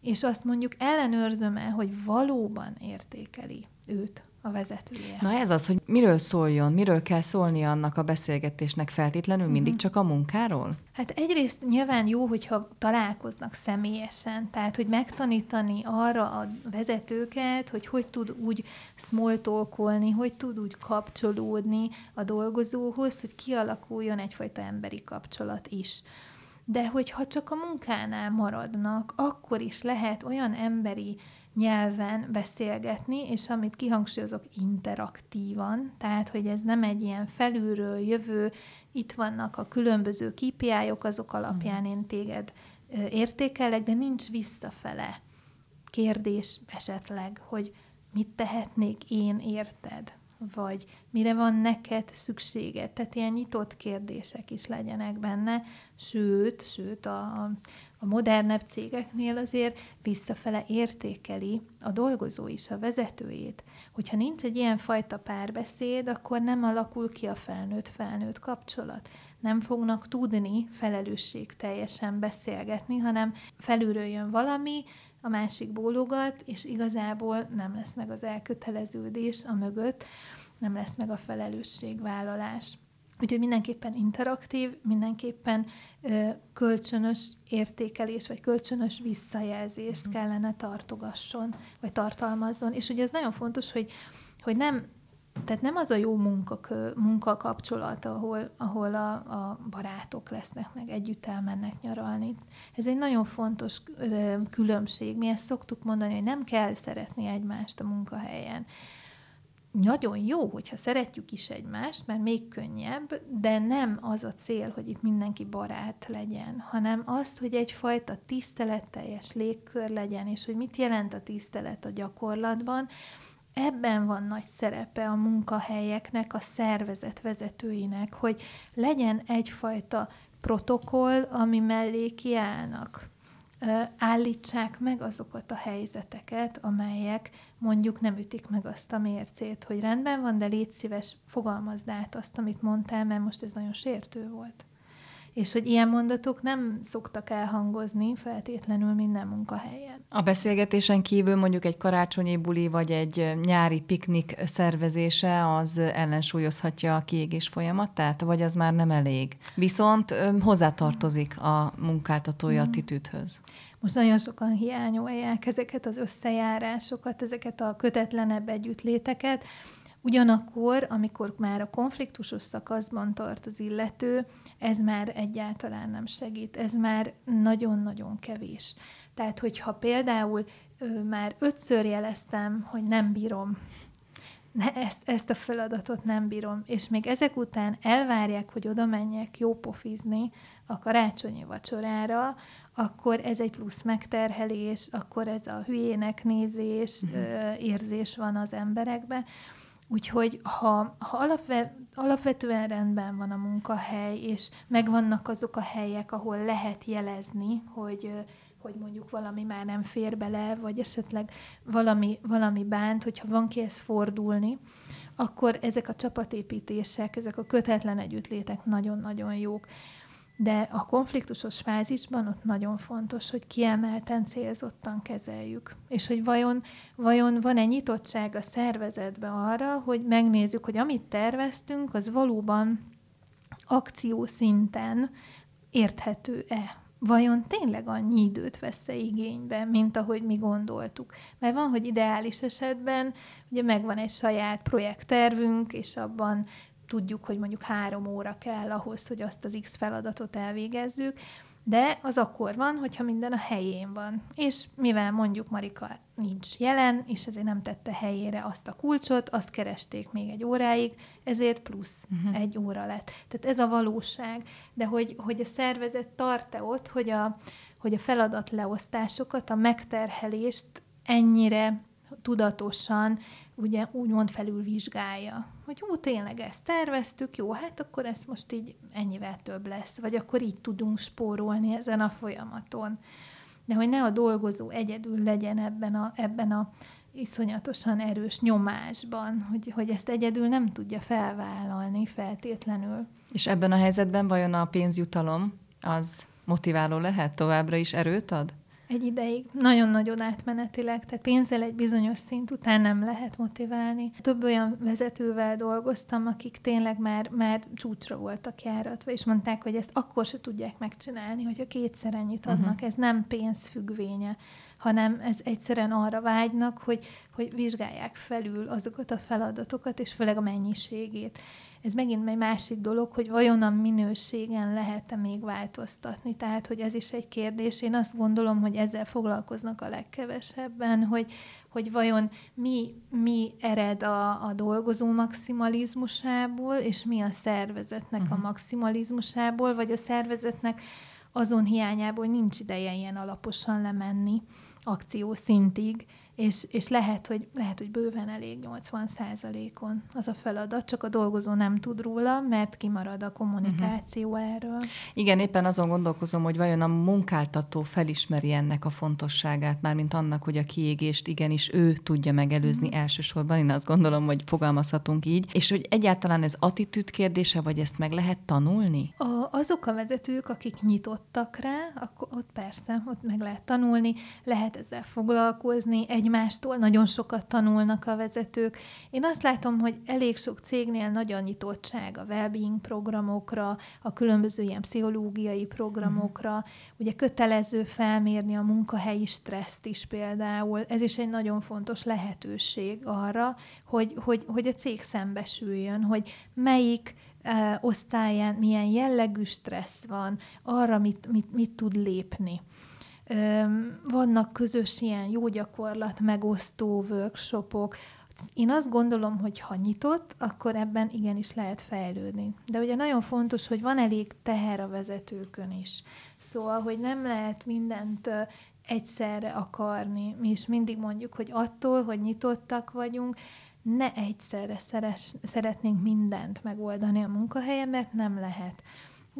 És azt mondjuk ellenőrzöm el, hogy valóban értékeli őt a vezetője. Na ez az, hogy miről szóljon, miről kell szólni annak a beszélgetésnek feltétlenül, mindig uh-huh. csak a munkáról? Hát egyrészt nyilván jó, hogyha találkoznak személyesen, tehát hogy megtanítani arra a vezetőket, hogy hogy tud úgy smoltolkolni, hogy tud úgy kapcsolódni a dolgozóhoz, hogy kialakuljon egyfajta emberi kapcsolat is. De hogyha csak a munkánál maradnak, akkor is lehet olyan emberi nyelven beszélgetni, és amit kihangsúlyozok, interaktívan, tehát, hogy ez nem egy ilyen felülről jövő, itt vannak a különböző KPI-ok, azok alapján mhm. én téged értékelek, de nincs visszafele kérdés esetleg, hogy mit tehetnék én érted, vagy mire van neked szükséged. Tehát ilyen nyitott kérdések is legyenek benne, sőt, sőt a, a, a modernebb cégeknél azért visszafele értékeli a dolgozó is, a vezetőjét. Hogyha nincs egy ilyen fajta párbeszéd, akkor nem alakul ki a felnőtt-felnőtt kapcsolat. Nem fognak tudni felelősség teljesen beszélgetni, hanem felülről jön valami, a másik bólogat, és igazából nem lesz meg az elköteleződés a mögött, nem lesz meg a felelősségvállalás. Úgyhogy mindenképpen interaktív, mindenképpen ö, kölcsönös értékelés, vagy kölcsönös visszajelzést uh-huh. kellene tartogasson, vagy tartalmazzon. És ugye ez nagyon fontos, hogy, hogy nem, tehát nem az a jó munkakö, munkakapcsolat, ahol, ahol a, a barátok lesznek, meg együtt elmennek nyaralni. Ez egy nagyon fontos különbség. Mi ezt szoktuk mondani, hogy nem kell szeretni egymást a munkahelyen nagyon jó, hogyha szeretjük is egymást, mert még könnyebb, de nem az a cél, hogy itt mindenki barát legyen, hanem az, hogy egyfajta tiszteletteljes légkör legyen, és hogy mit jelent a tisztelet a gyakorlatban, ebben van nagy szerepe a munkahelyeknek, a szervezet vezetőinek, hogy legyen egyfajta protokoll, ami mellé kiállnak állítsák meg azokat a helyzeteket, amelyek mondjuk nem ütik meg azt a mércét, hogy rendben van, de légy szíves, fogalmazd át azt, amit mondtál, mert most ez nagyon sértő volt. És hogy ilyen mondatok nem szoktak elhangozni feltétlenül minden munkahelyen. A beszélgetésen kívül mondjuk egy karácsonyi buli vagy egy nyári piknik szervezése az ellensúlyozhatja a kiégés folyamatát, vagy az már nem elég? Viszont hozzátartozik a munkáltatói mm. attitűdhöz. Most nagyon sokan hiányolják ezeket az összejárásokat, ezeket a kötetlenebb együttléteket, Ugyanakkor, amikor már a konfliktusos szakaszban tart az illető, ez már egyáltalán nem segít, ez már nagyon-nagyon kevés. Tehát, hogyha például ö, már ötször jeleztem, hogy nem bírom, ne, ezt, ezt a feladatot nem bírom, és még ezek után elvárják, hogy oda menjek jó pofizni a karácsonyi vacsorára, akkor ez egy plusz megterhelés, akkor ez a hülyének nézés, ö, érzés van az emberekben. Úgyhogy ha, ha alapve, alapvetően rendben van a munkahely, és megvannak azok a helyek, ahol lehet jelezni, hogy hogy mondjuk valami már nem fér bele, vagy esetleg valami, valami bánt, hogyha van kihez fordulni, akkor ezek a csapatépítések, ezek a kötetlen együttlétek nagyon-nagyon jók. De a konfliktusos fázisban ott nagyon fontos, hogy kiemelten, célzottan kezeljük. És hogy vajon, vajon van-e nyitottság a szervezetbe arra, hogy megnézzük, hogy amit terveztünk, az valóban akció szinten érthető-e vajon tényleg annyi időt vesz-e igénybe, mint ahogy mi gondoltuk. Mert van, hogy ideális esetben ugye megvan egy saját projekttervünk, és abban tudjuk, hogy mondjuk három óra kell ahhoz, hogy azt az X feladatot elvégezzük, de az akkor van, hogyha minden a helyén van. És mivel mondjuk Marika nincs jelen, és ezért nem tette helyére azt a kulcsot, azt keresték még egy óráig, ezért plusz uh-huh. egy óra lett. Tehát ez a valóság. De hogy, hogy a szervezet tart-e ott, hogy a, hogy a feladatleosztásokat, a megterhelést ennyire tudatosan ugye úgymond felülvizsgálja. Hogy jó, tényleg ezt terveztük, jó, hát akkor ez most így ennyivel több lesz, vagy akkor így tudunk spórolni ezen a folyamaton. De hogy ne a dolgozó egyedül legyen ebben a, ebben a iszonyatosan erős nyomásban, hogy, hogy ezt egyedül nem tudja felvállalni feltétlenül. És ebben a helyzetben vajon a pénzjutalom az motiváló lehet, továbbra is erőt ad? Egy ideig. Nagyon-nagyon átmenetileg, tehát pénzzel egy bizonyos szint után nem lehet motiválni. Több olyan vezetővel dolgoztam, akik tényleg már, már csúcsra voltak járatva, és mondták, hogy ezt akkor se tudják megcsinálni, hogyha kétszer ennyit adnak. Uh-huh. Ez nem pénzfüggvénye, hanem ez egyszerűen arra vágynak, hogy, hogy vizsgálják felül azokat a feladatokat, és főleg a mennyiségét ez megint egy másik dolog, hogy vajon a minőségen lehet-e még változtatni. Tehát, hogy ez is egy kérdés. Én azt gondolom, hogy ezzel foglalkoznak a legkevesebben, hogy, hogy vajon mi, mi ered a, a dolgozó maximalizmusából, és mi a szervezetnek uh-huh. a mhm. maximalizmusából, vagy a szervezetnek azon hiányából, hogy nincs ideje ilyen alaposan lemenni akciószintig, és, és lehet, hogy, lehet, hogy bőven elég 80 on az a feladat, csak a dolgozó nem tud róla, mert kimarad a kommunikáció uh-huh. erről. Igen, éppen azon gondolkozom, hogy vajon a munkáltató felismeri ennek a fontosságát, mármint annak, hogy a kiégést igenis ő tudja megelőzni uh-huh. elsősorban, én azt gondolom, hogy fogalmazhatunk így, és hogy egyáltalán ez attitűd kérdése, vagy ezt meg lehet tanulni? A, azok a vezetők, akik nyitottak rá, akkor ott persze, ott meg lehet tanulni, lehet ezzel foglalkozni, egymástól nagyon sokat tanulnak a vezetők. Én azt látom, hogy elég sok cégnél nagy a nyitottság a wellbeing programokra, a különböző ilyen pszichológiai programokra, ugye kötelező felmérni a munkahelyi stresszt is például. Ez is egy nagyon fontos lehetőség arra, hogy, hogy, hogy a cég szembesüljön, hogy melyik osztályán milyen jellegű stressz van, arra mit, mit, mit tud lépni. Vannak közös ilyen jó gyakorlat, megosztó workshopok, én azt gondolom, hogy ha nyitott, akkor ebben igenis lehet fejlődni. De ugye nagyon fontos, hogy van elég teher a vezetőkön is. Szóval, hogy nem lehet mindent egyszerre akarni. Mi is mindig mondjuk, hogy attól, hogy nyitottak vagyunk, ne egyszerre szeres, szeretnénk mindent megoldani a munkahelyen, mert nem lehet.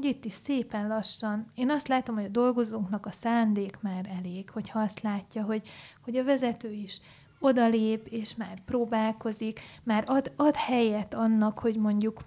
Itt is szépen lassan. Én azt látom, hogy a dolgozóknak a szándék már elég, hogyha azt látja, hogy, hogy a vezető is odalép, és már próbálkozik, már ad, ad helyet annak, hogy mondjuk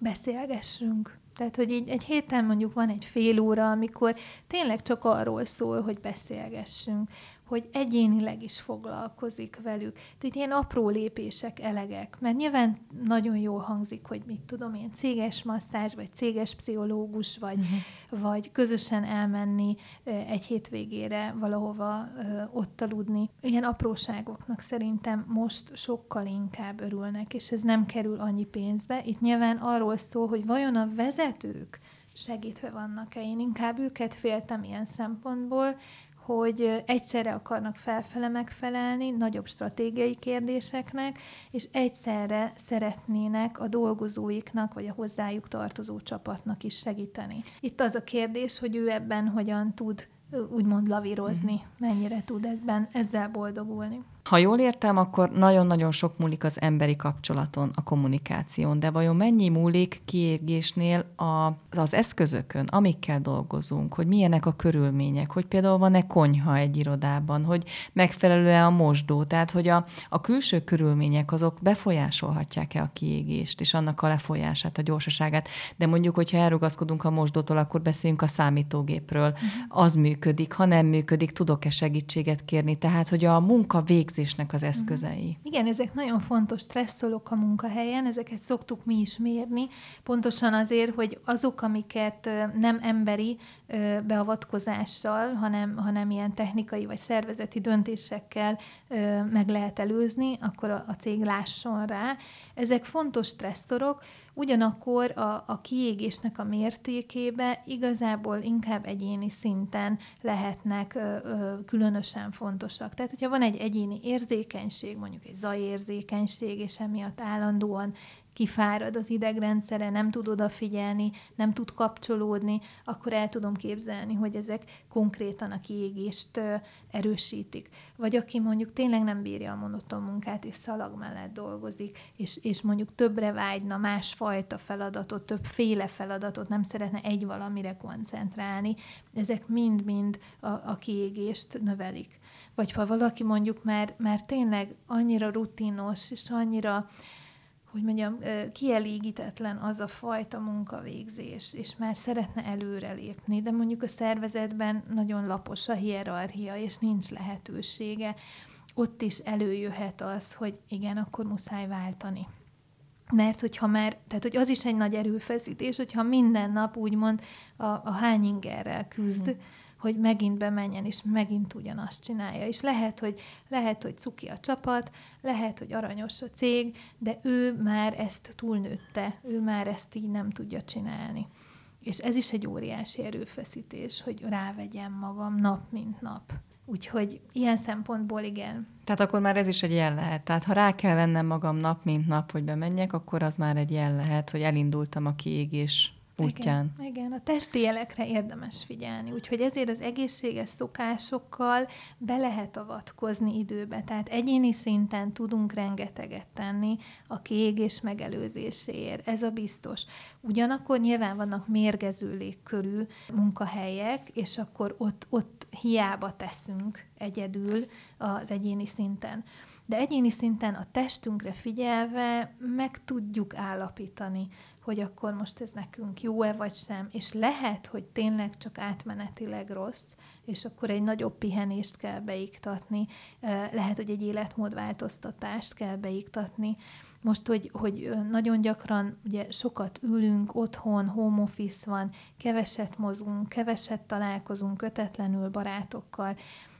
beszélgessünk. Tehát, hogy így egy héten mondjuk van egy fél óra, amikor tényleg csak arról szól, hogy beszélgessünk, hogy egyénileg is foglalkozik velük. Tehát ilyen apró lépések elegek, mert nyilván nagyon jól hangzik, hogy mit tudom én, céges masszázs, vagy céges pszichológus, vagy, uh-huh. vagy közösen elmenni egy hétvégére valahova ott aludni. Ilyen apróságoknak szerintem most sokkal inkább örülnek, és ez nem kerül annyi pénzbe. Itt nyilván arról szól, hogy vajon a vezetők segítve vannak-e. Én inkább őket féltem ilyen szempontból, hogy egyszerre akarnak felfele megfelelni nagyobb stratégiai kérdéseknek, és egyszerre szeretnének a dolgozóiknak, vagy a hozzájuk tartozó csapatnak is segíteni. Itt az a kérdés, hogy ő ebben hogyan tud úgymond lavírozni, mennyire tud ebben ezzel boldogulni. Ha jól értem, akkor nagyon-nagyon sok múlik az emberi kapcsolaton, a kommunikáción, de vajon mennyi múlik kiégésnél a, az eszközökön, amikkel dolgozunk, hogy milyenek a körülmények, hogy például van-e konyha egy irodában, hogy megfelelő-e a mosdó, tehát hogy a, a külső körülmények azok befolyásolhatják-e a kiégést, és annak a lefolyását, a gyorsaságát, de mondjuk, hogyha elrugaszkodunk a mosdótól, akkor beszéljünk a számítógépről, uh-huh. az működik, ha nem működik, tudok-e segítséget kérni, tehát hogy a munka vég végzésnek az eszközei. Mhm. Igen, ezek nagyon fontos stresszolók a munkahelyen, ezeket szoktuk mi is mérni, pontosan azért, hogy azok, amiket nem emberi beavatkozással, hanem, hanem ilyen technikai vagy szervezeti döntésekkel meg lehet előzni, akkor a, a cég lásson rá. Ezek fontos stresszorok, ugyanakkor a, a kiégésnek a mértékébe igazából inkább egyéni szinten lehetnek ö, ö, különösen fontosak. Tehát, hogyha van egy egyéni érzékenység, mondjuk egy zajérzékenység, és emiatt állandóan kifárad az idegrendszere, nem tud odafigyelni, nem tud kapcsolódni, akkor el tudom képzelni, hogy ezek konkrétan a kiégést erősítik. Vagy aki mondjuk tényleg nem bírja a monoton munkát, és szalag mellett dolgozik, és, és mondjuk többre vágyna, másfajta feladatot, többféle feladatot, nem szeretne egy valamire koncentrálni, ezek mind-mind a, a kiégést növelik. Vagy ha valaki mondjuk már, már tényleg annyira rutinos, és annyira hogy mondjam, kielégítetlen az a fajta munkavégzés, és már szeretne előrelépni, de mondjuk a szervezetben nagyon lapos a hierarchia, és nincs lehetősége. Ott is előjöhet az, hogy igen, akkor muszáj váltani. Mert hogyha már, tehát hogy az is egy nagy erőfeszítés, hogyha minden nap úgymond a, a hányingerrel küzd, hmm hogy megint bemenjen, és megint ugyanazt csinálja. És lehet, hogy, lehet, hogy cuki a csapat, lehet, hogy aranyos a cég, de ő már ezt túlnőtte, ő már ezt így nem tudja csinálni. És ez is egy óriási erőfeszítés, hogy rávegyem magam nap, mint nap. Úgyhogy ilyen szempontból igen. Tehát akkor már ez is egy jel lehet. Tehát ha rá kell vennem magam nap, mint nap, hogy bemenjek, akkor az már egy jel lehet, hogy elindultam a kiégés útján. Igen, igen, a testi jelekre érdemes figyelni, úgyhogy ezért az egészséges szokásokkal be lehet avatkozni időbe, tehát egyéni szinten tudunk rengeteget tenni a kiégés megelőzéséért, ez a biztos. Ugyanakkor nyilván vannak mérgező légkörű munkahelyek, és akkor ott, ott hiába teszünk egyedül az egyéni szinten. de egyéni szinten a testünkre figyelve meg tudjuk állapítani, hogy akkor most ez nekünk jó-e vagy sem, és lehet, hogy tényleg csak átmenetileg rossz, és akkor egy nagyobb pihenést kell beiktatni, lehet, hogy egy életmódváltoztatást kell beiktatni. Most, hogy, hogy nagyon gyakran ugye sokat ülünk otthon, home office van, keveset mozgunk, keveset találkozunk kötetlenül barátokkal,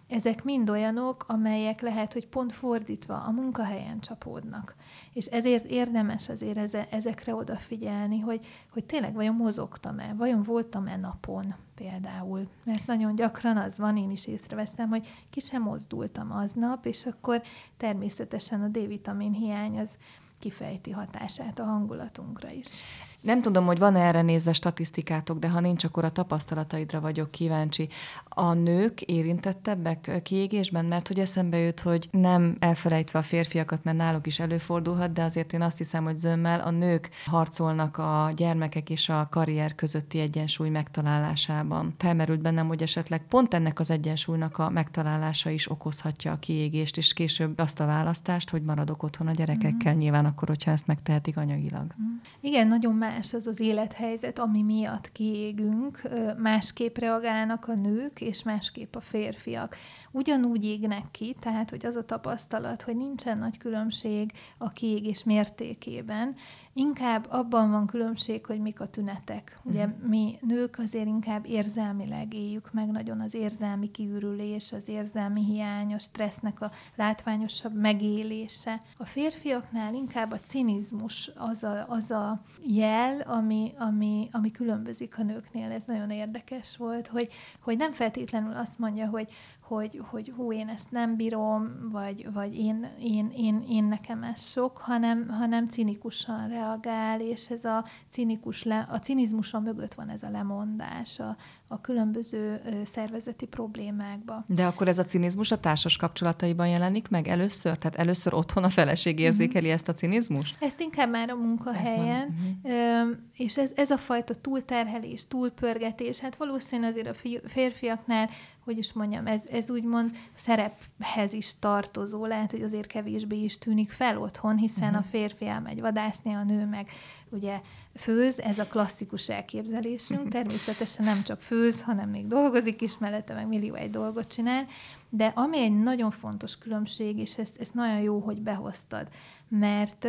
ezek mind olyanok, amelyek lehet, hogy pont fordítva a munkahelyen csapódnak. És ezért érdemes azért eze, ezekre odafigyelni, hogy, hogy tényleg vajon mozogtam-e, vajon voltam-e napon például. Mert nagyon gyakran az van, én is észreveszem, hogy ki sem mozdultam aznap, és akkor természetesen a D-vitamin hiány az kifejti hatását a hangulatunkra is. Nem tudom, hogy van-e erre nézve statisztikátok, de ha nincs, akkor a tapasztalataidra vagyok kíváncsi. A nők érintettebbek kiégésben, mert hogy eszembe jut, hogy nem elfelejtve a férfiakat, mert náluk is előfordulhat, de azért én azt hiszem, hogy zömmel a nők harcolnak a gyermekek és a karrier közötti egyensúly megtalálásában. Felmerült bennem, hogy esetleg pont ennek az egyensúlynak a megtalálása is okozhatja a kiégést, és később azt a választást, hogy maradok otthon a gyerekekkel, mm. nyilván akkor, hogyha ezt megtehetik anyagilag. Mm. Igen, nagyon más az az élethelyzet, ami miatt kiégünk, másképp reagálnak a nők, és másképp a férfiak. Ugyanúgy égnek ki, tehát hogy az a tapasztalat, hogy nincsen nagy különbség a kiégés mértékében, inkább abban van különbség, hogy mik a tünetek. Ugye uh-huh. mi nők azért inkább érzelmileg éljük meg nagyon az érzelmi kiürülés, az érzelmi hiány, a stressznek a látványosabb megélése. A férfiaknál inkább a cinizmus az a, az a jel, ami, ami, ami különbözik a nőknél. Ez nagyon érdekes volt, hogy, hogy nem feltétlenül azt mondja, hogy, hogy, hogy hú, én ezt nem bírom, vagy, vagy én, én, én, én nekem ez sok, hanem, hanem cinikusan reagál, és ez a cinikus, le, a cinizmuson mögött van ez a lemondás a, a különböző szervezeti problémákba. De akkor ez a cinizmus a társas kapcsolataiban jelenik meg először? Tehát először otthon a feleség mhm. érzékeli uh-huh. ezt a cinizmust? Ezt inkább már a munkahelyen, uh-huh. és ez, ez a fajta túlterhelés, túlpörgetés, hát valószínűleg azért a férfiaknál hogy is mondjam, ez, ez úgymond szerephez is tartozó, lehet, hogy azért kevésbé is tűnik fel otthon, hiszen uh-huh. a férfi elmegy vadászni, a nő meg ugye főz, ez a klasszikus elképzelésünk, uh-huh. természetesen nem csak főz, hanem még dolgozik is mellette, meg millió egy dolgot csinál, de ami egy nagyon fontos különbség, és ezt, ezt nagyon jó, hogy behoztad, mert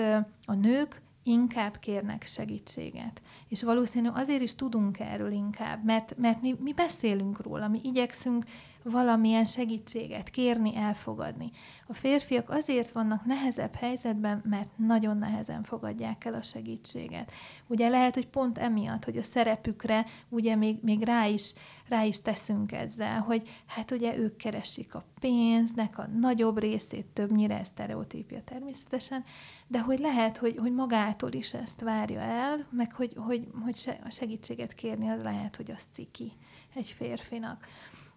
a nők inkább kérnek segítséget. És valószínű azért is tudunk erről inkább, mert, mert mi, mi beszélünk róla, mi igyekszünk valamilyen segítséget kérni, elfogadni. A férfiak azért vannak nehezebb helyzetben, mert nagyon nehezen fogadják el a segítséget. Ugye lehet, hogy pont emiatt, hogy a szerepükre ugye még, még rá, is, rá is teszünk ezzel, hogy hát ugye ők keresik a pénznek a nagyobb részét, többnyire sztereotípia természetesen, de hogy lehet, hogy, hogy magától is ezt várja el, meg hogy, hogy, hogy a segítséget kérni, az lehet, hogy az ciki egy férfinak.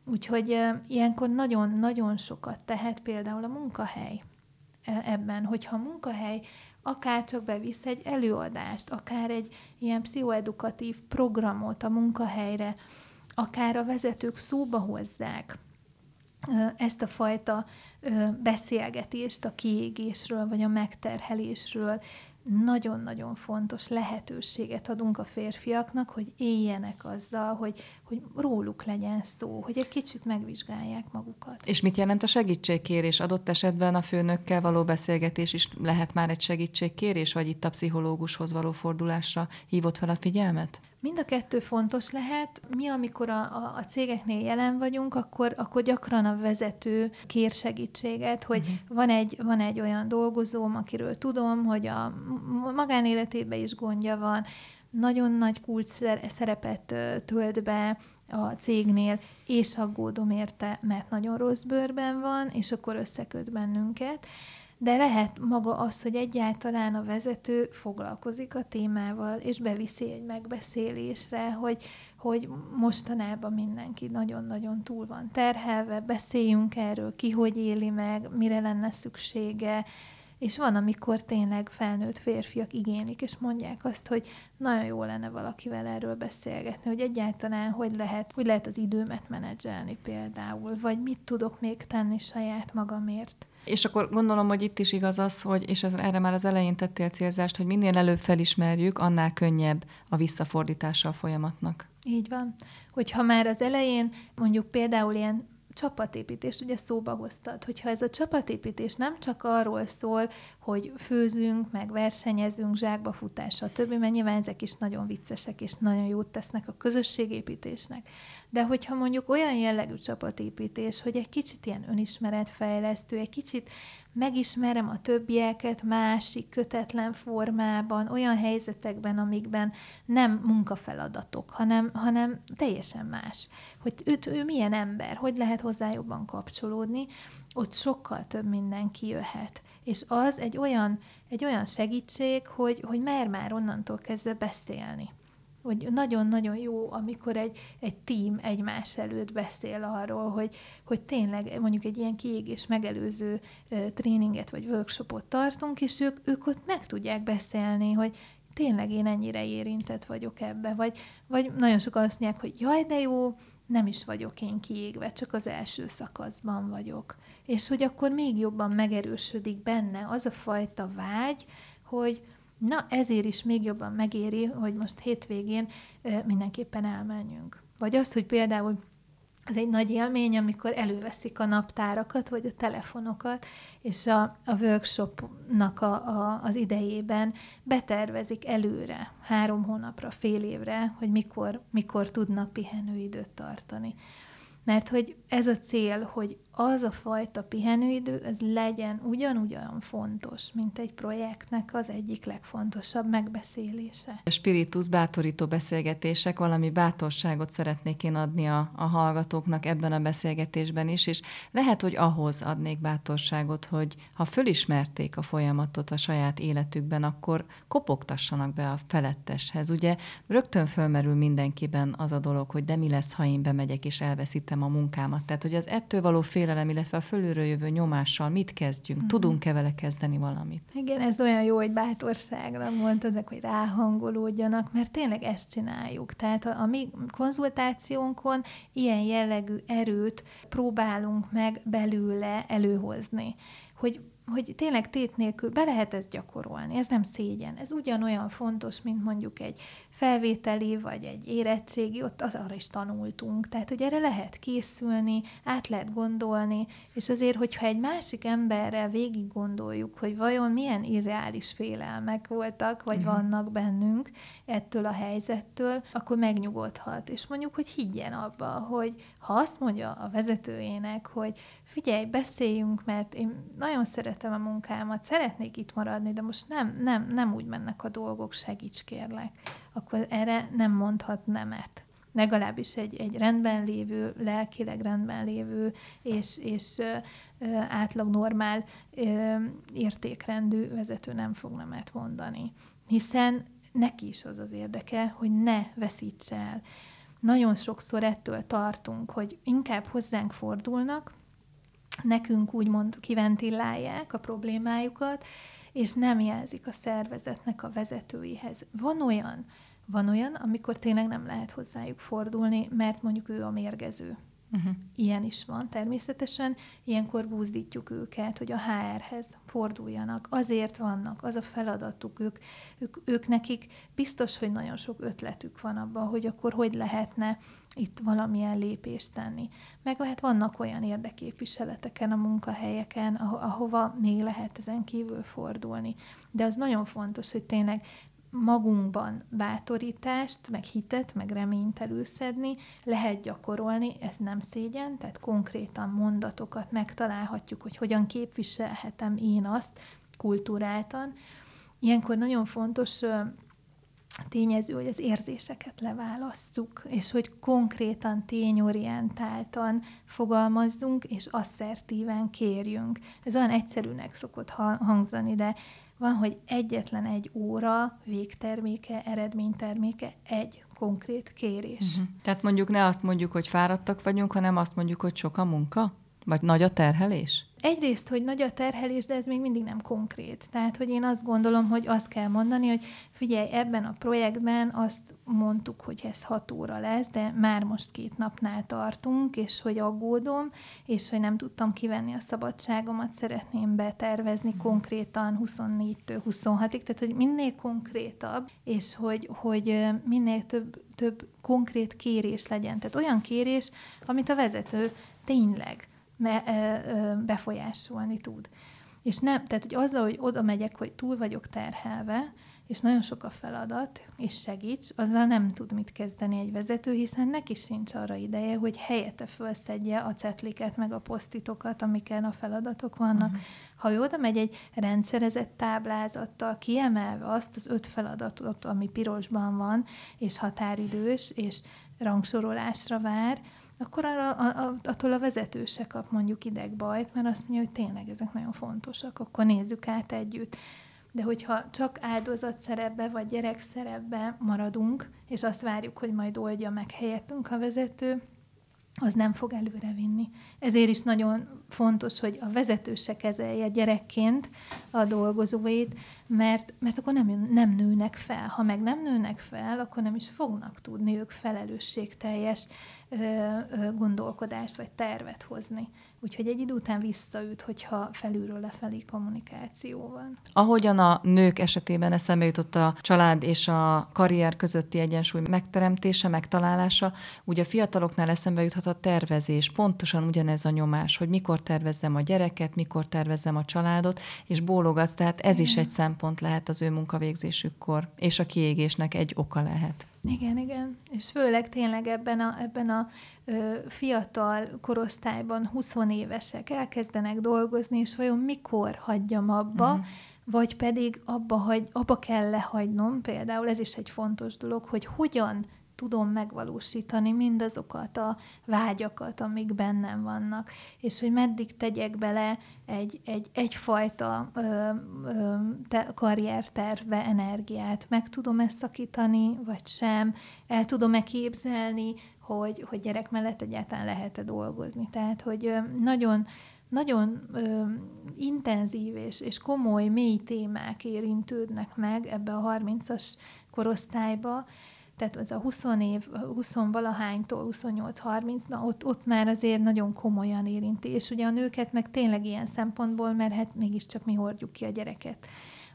Úgyhogy ilyenkor nagyon-nagyon sokat tehet például a munkahely ebben, hogyha a munkahely akár csak bevisz egy előadást, akár egy ilyen pszichoedukatív programot a munkahelyre, akár a vezetők szóba hozzák ezt a fajta beszélgetést a kiégésről, vagy a megterhelésről, nagyon-nagyon fontos lehetőséget adunk a férfiaknak, hogy éljenek azzal, hogy, hogy róluk legyen szó, hogy egy kicsit megvizsgálják magukat. És mit jelent a segítségkérés? Adott esetben a főnökkel való beszélgetés is lehet már egy segítségkérés, vagy itt a pszichológushoz való fordulásra hívott fel a figyelmet? Mind a kettő fontos lehet. Mi, amikor a, a, a cégeknél jelen vagyunk, akkor, akkor gyakran a vezető kér segítséget, hogy uh-huh. van, egy, van egy olyan dolgozóm, akiről tudom, hogy a magánéletében is gondja van, nagyon nagy kulcs szerepet tölt be a cégnél, és aggódom érte, mert nagyon rossz bőrben van, és akkor összeköt bennünket de lehet maga az, hogy egyáltalán a vezető foglalkozik a témával, és beviszi egy megbeszélésre, hogy, hogy mostanában mindenki nagyon-nagyon túl van terhelve, beszéljünk erről, ki hogy éli meg, mire lenne szüksége, és van, amikor tényleg felnőtt férfiak igénylik, és mondják azt, hogy nagyon jó lenne valakivel erről beszélgetni, hogy egyáltalán hogy lehet, hogy lehet az időmet menedzselni például, vagy mit tudok még tenni saját magamért. És akkor gondolom, hogy itt is igaz az, hogy, és ez, erre már az elején tettél célzást, hogy minél előbb felismerjük, annál könnyebb a visszafordítása a folyamatnak. Így van. Hogyha már az elején mondjuk például ilyen csapatépítést ugye szóba hoztad, hogyha ez a csapatépítés nem csak arról szól, hogy főzünk, meg versenyezünk, zsákba futás, többi, mert nyilván ezek is nagyon viccesek, és nagyon jót tesznek a közösségépítésnek. De hogyha mondjuk olyan jellegű csapatépítés, hogy egy kicsit ilyen önismeretfejlesztő, egy kicsit megismerem a többieket másik kötetlen formában, olyan helyzetekben, amikben nem munkafeladatok, hanem, hanem teljesen más. Hogy ő, ő milyen ember, hogy lehet hozzá jobban kapcsolódni, ott sokkal több mindenki jöhet. És az egy olyan, egy olyan segítség, hogy, hogy mer már onnantól kezdve beszélni hogy nagyon-nagyon jó, amikor egy, egy tím egymás előtt beszél arról, hogy, hogy tényleg mondjuk egy ilyen kiégés megelőző tréninget vagy workshopot tartunk, és ők, ők ott meg tudják beszélni, hogy tényleg én ennyire érintett vagyok ebbe, vagy, vagy nagyon sokan azt mondják, hogy jaj, de jó, nem is vagyok én kiégve, csak az első szakaszban vagyok. És hogy akkor még jobban megerősödik benne az a fajta vágy, hogy, Na, ezért is még jobban megéri, hogy most hétvégén mindenképpen elmenjünk. Vagy az, hogy például az egy nagy élmény, amikor előveszik a naptárakat, vagy a telefonokat, és a, a workshopnak a, a, az idejében betervezik előre, három hónapra, fél évre, hogy mikor, mikor tudnak pihenőidőt tartani. Mert hogy ez a cél, hogy az a fajta pihenőidő, ez legyen ugyanúgy olyan fontos, mint egy projektnek az egyik legfontosabb megbeszélése. A spiritus bátorító beszélgetések, valami bátorságot szeretnék én adni a, a hallgatóknak ebben a beszélgetésben is, és lehet, hogy ahhoz adnék bátorságot, hogy ha fölismerték a folyamatot a saját életükben, akkor kopogtassanak be a feletteshez. Ugye rögtön fölmerül mindenkiben az a dolog, hogy de mi lesz, ha én bemegyek és elveszítem a munkámat. Tehát, hogy az ettől való fél félelem, illetve a fölülről jövő nyomással mit kezdjünk? Uh-huh. Tudunk-e vele kezdeni valamit? Igen, ez olyan jó, hogy bátorságra mondtad meg, hogy ráhangolódjanak, mert tényleg ezt csináljuk. Tehát a, a mi konzultációnkon ilyen jellegű erőt próbálunk meg belőle előhozni. Hogy hogy tényleg tét nélkül be lehet ezt gyakorolni, ez nem szégyen. Ez ugyanolyan fontos, mint mondjuk egy felvételi, vagy egy érettségi, ott az arra is tanultunk. Tehát, hogy erre lehet készülni, át lehet gondolni, és azért, hogyha egy másik emberrel végig gondoljuk, hogy vajon milyen irreális félelmek voltak, vagy uh-huh. vannak bennünk ettől a helyzettől, akkor megnyugodhat. És mondjuk, hogy higgyen abba, hogy ha azt mondja a vezetőjének, hogy figyelj, beszéljünk, mert én nagyon szeretem a munkámat, szeretnék itt maradni, de most nem, nem, nem úgy mennek a dolgok, segíts kérlek akkor erre nem mondhat nemet. Legalábbis egy, egy rendben lévő, lelkileg rendben lévő és, és ö, átlag normál ö, értékrendű vezető nem fog nemet mondani. Hiszen neki is az az érdeke, hogy ne veszíts el. Nagyon sokszor ettől tartunk, hogy inkább hozzánk fordulnak, nekünk úgymond kiventillálják a problémájukat, és nem jelzik a szervezetnek a vezetőihez. Van olyan, van olyan, amikor tényleg nem lehet hozzájuk fordulni, mert mondjuk ő a mérgező. Uh-huh. Ilyen is van természetesen. Ilyenkor búzdítjuk őket, hogy a HR-hez forduljanak. Azért vannak, az a feladatuk. Ők, ők, ők nekik biztos, hogy nagyon sok ötletük van abban, hogy akkor hogy lehetne itt valamilyen lépést tenni. Meg lehet vannak olyan érdeképviseleteken a munkahelyeken, aho- ahova még lehet ezen kívül fordulni. De az nagyon fontos, hogy tényleg magunkban bátorítást, meg hitet, meg reményt előszedni, lehet gyakorolni, ez nem szégyen, tehát konkrétan mondatokat megtalálhatjuk, hogy hogyan képviselhetem én azt kultúráltan. Ilyenkor nagyon fontos tényező, hogy az érzéseket leválasztjuk, és hogy konkrétan tényorientáltan fogalmazzunk, és asszertíven kérjünk. Ez olyan egyszerűnek szokott hangzani, de van, hogy egyetlen egy óra végterméke, eredményterméke egy konkrét kérés. Uh-huh. Tehát mondjuk ne azt mondjuk, hogy fáradtak vagyunk, hanem azt mondjuk, hogy sok a munka? Vagy nagy a terhelés? Egyrészt, hogy nagy a terhelés, de ez még mindig nem konkrét. Tehát, hogy én azt gondolom, hogy azt kell mondani, hogy figyelj, ebben a projektben azt mondtuk, hogy ez hat óra lesz, de már most két napnál tartunk, és hogy aggódom, és hogy nem tudtam kivenni a szabadságomat, szeretném betervezni mm. konkrétan 24-től 26-ig, tehát, hogy minél konkrétabb, és hogy, hogy minél több, több konkrét kérés legyen. Tehát olyan kérés, amit a vezető tényleg befolyásolni tud. És nem, tehát hogy azzal, hogy oda megyek, hogy túl vagyok terhelve, és nagyon sok a feladat, és segíts, azzal nem tud mit kezdeni egy vezető, hiszen neki sincs arra ideje, hogy helyette felszedje a cetliket, meg a posztitokat, amiken a feladatok vannak. Uh-huh. Ha ő oda megy egy rendszerezett táblázattal, kiemelve azt az öt feladatot, ami pirosban van, és határidős, és rangsorolásra vár, akkor arra, a, a, attól a vezető se kap mondjuk idegbajt, mert azt mondja, hogy tényleg ezek nagyon fontosak, akkor nézzük át együtt. De hogyha csak áldozat szerepbe vagy gyerek szerepbe maradunk, és azt várjuk, hogy majd oldja meg helyettünk a vezető, az nem fog előre vinni. Ezért is nagyon fontos, hogy a vezető se kezelje gyerekként a dolgozóit, mert, mert akkor nem, nem nőnek fel. Ha meg nem nőnek fel, akkor nem is fognak tudni ők felelősségteljes ö, ö, gondolkodást vagy tervet hozni. Úgyhogy egy idő után visszaüt, hogyha felülről lefelé kommunikáció van. Ahogyan a nők esetében eszembe jutott a család és a karrier közötti egyensúly megteremtése, megtalálása, úgy a fiataloknál eszembe juthat a tervezés. Pontosan ugyanez a nyomás, hogy mikor tervezzem a gyereket, mikor tervezzem a családot, és bólogatsz, tehát ez is egy szempont lehet az ő munkavégzésükkor, és a kiégésnek egy oka lehet. Igen, igen. És főleg tényleg ebben a, ebben a ö, fiatal korosztályban 20 évesek elkezdenek dolgozni, és vajon mikor hagyjam abba, uh-huh. vagy pedig abba, hagy, abba kell lehagynom, például ez is egy fontos dolog, hogy hogyan tudom megvalósítani mindazokat a vágyakat, amik bennem vannak, és hogy meddig tegyek bele egy, egy, egyfajta ö, ö, te, karriertervbe energiát. Meg tudom ezt szakítani, vagy sem? El tudom-e képzelni, hogy, hogy gyerek mellett egyáltalán lehet-e dolgozni? Tehát, hogy nagyon nagyon ö, intenzív és, és komoly, mély témák érintődnek meg ebbe a 30-as korosztályba, tehát az a 20 év, 20 valahánytól 28-30, na ott, ott már azért nagyon komolyan érinti. És ugye a nőket meg tényleg ilyen szempontból, mert hát mégiscsak mi hordjuk ki a gyereket.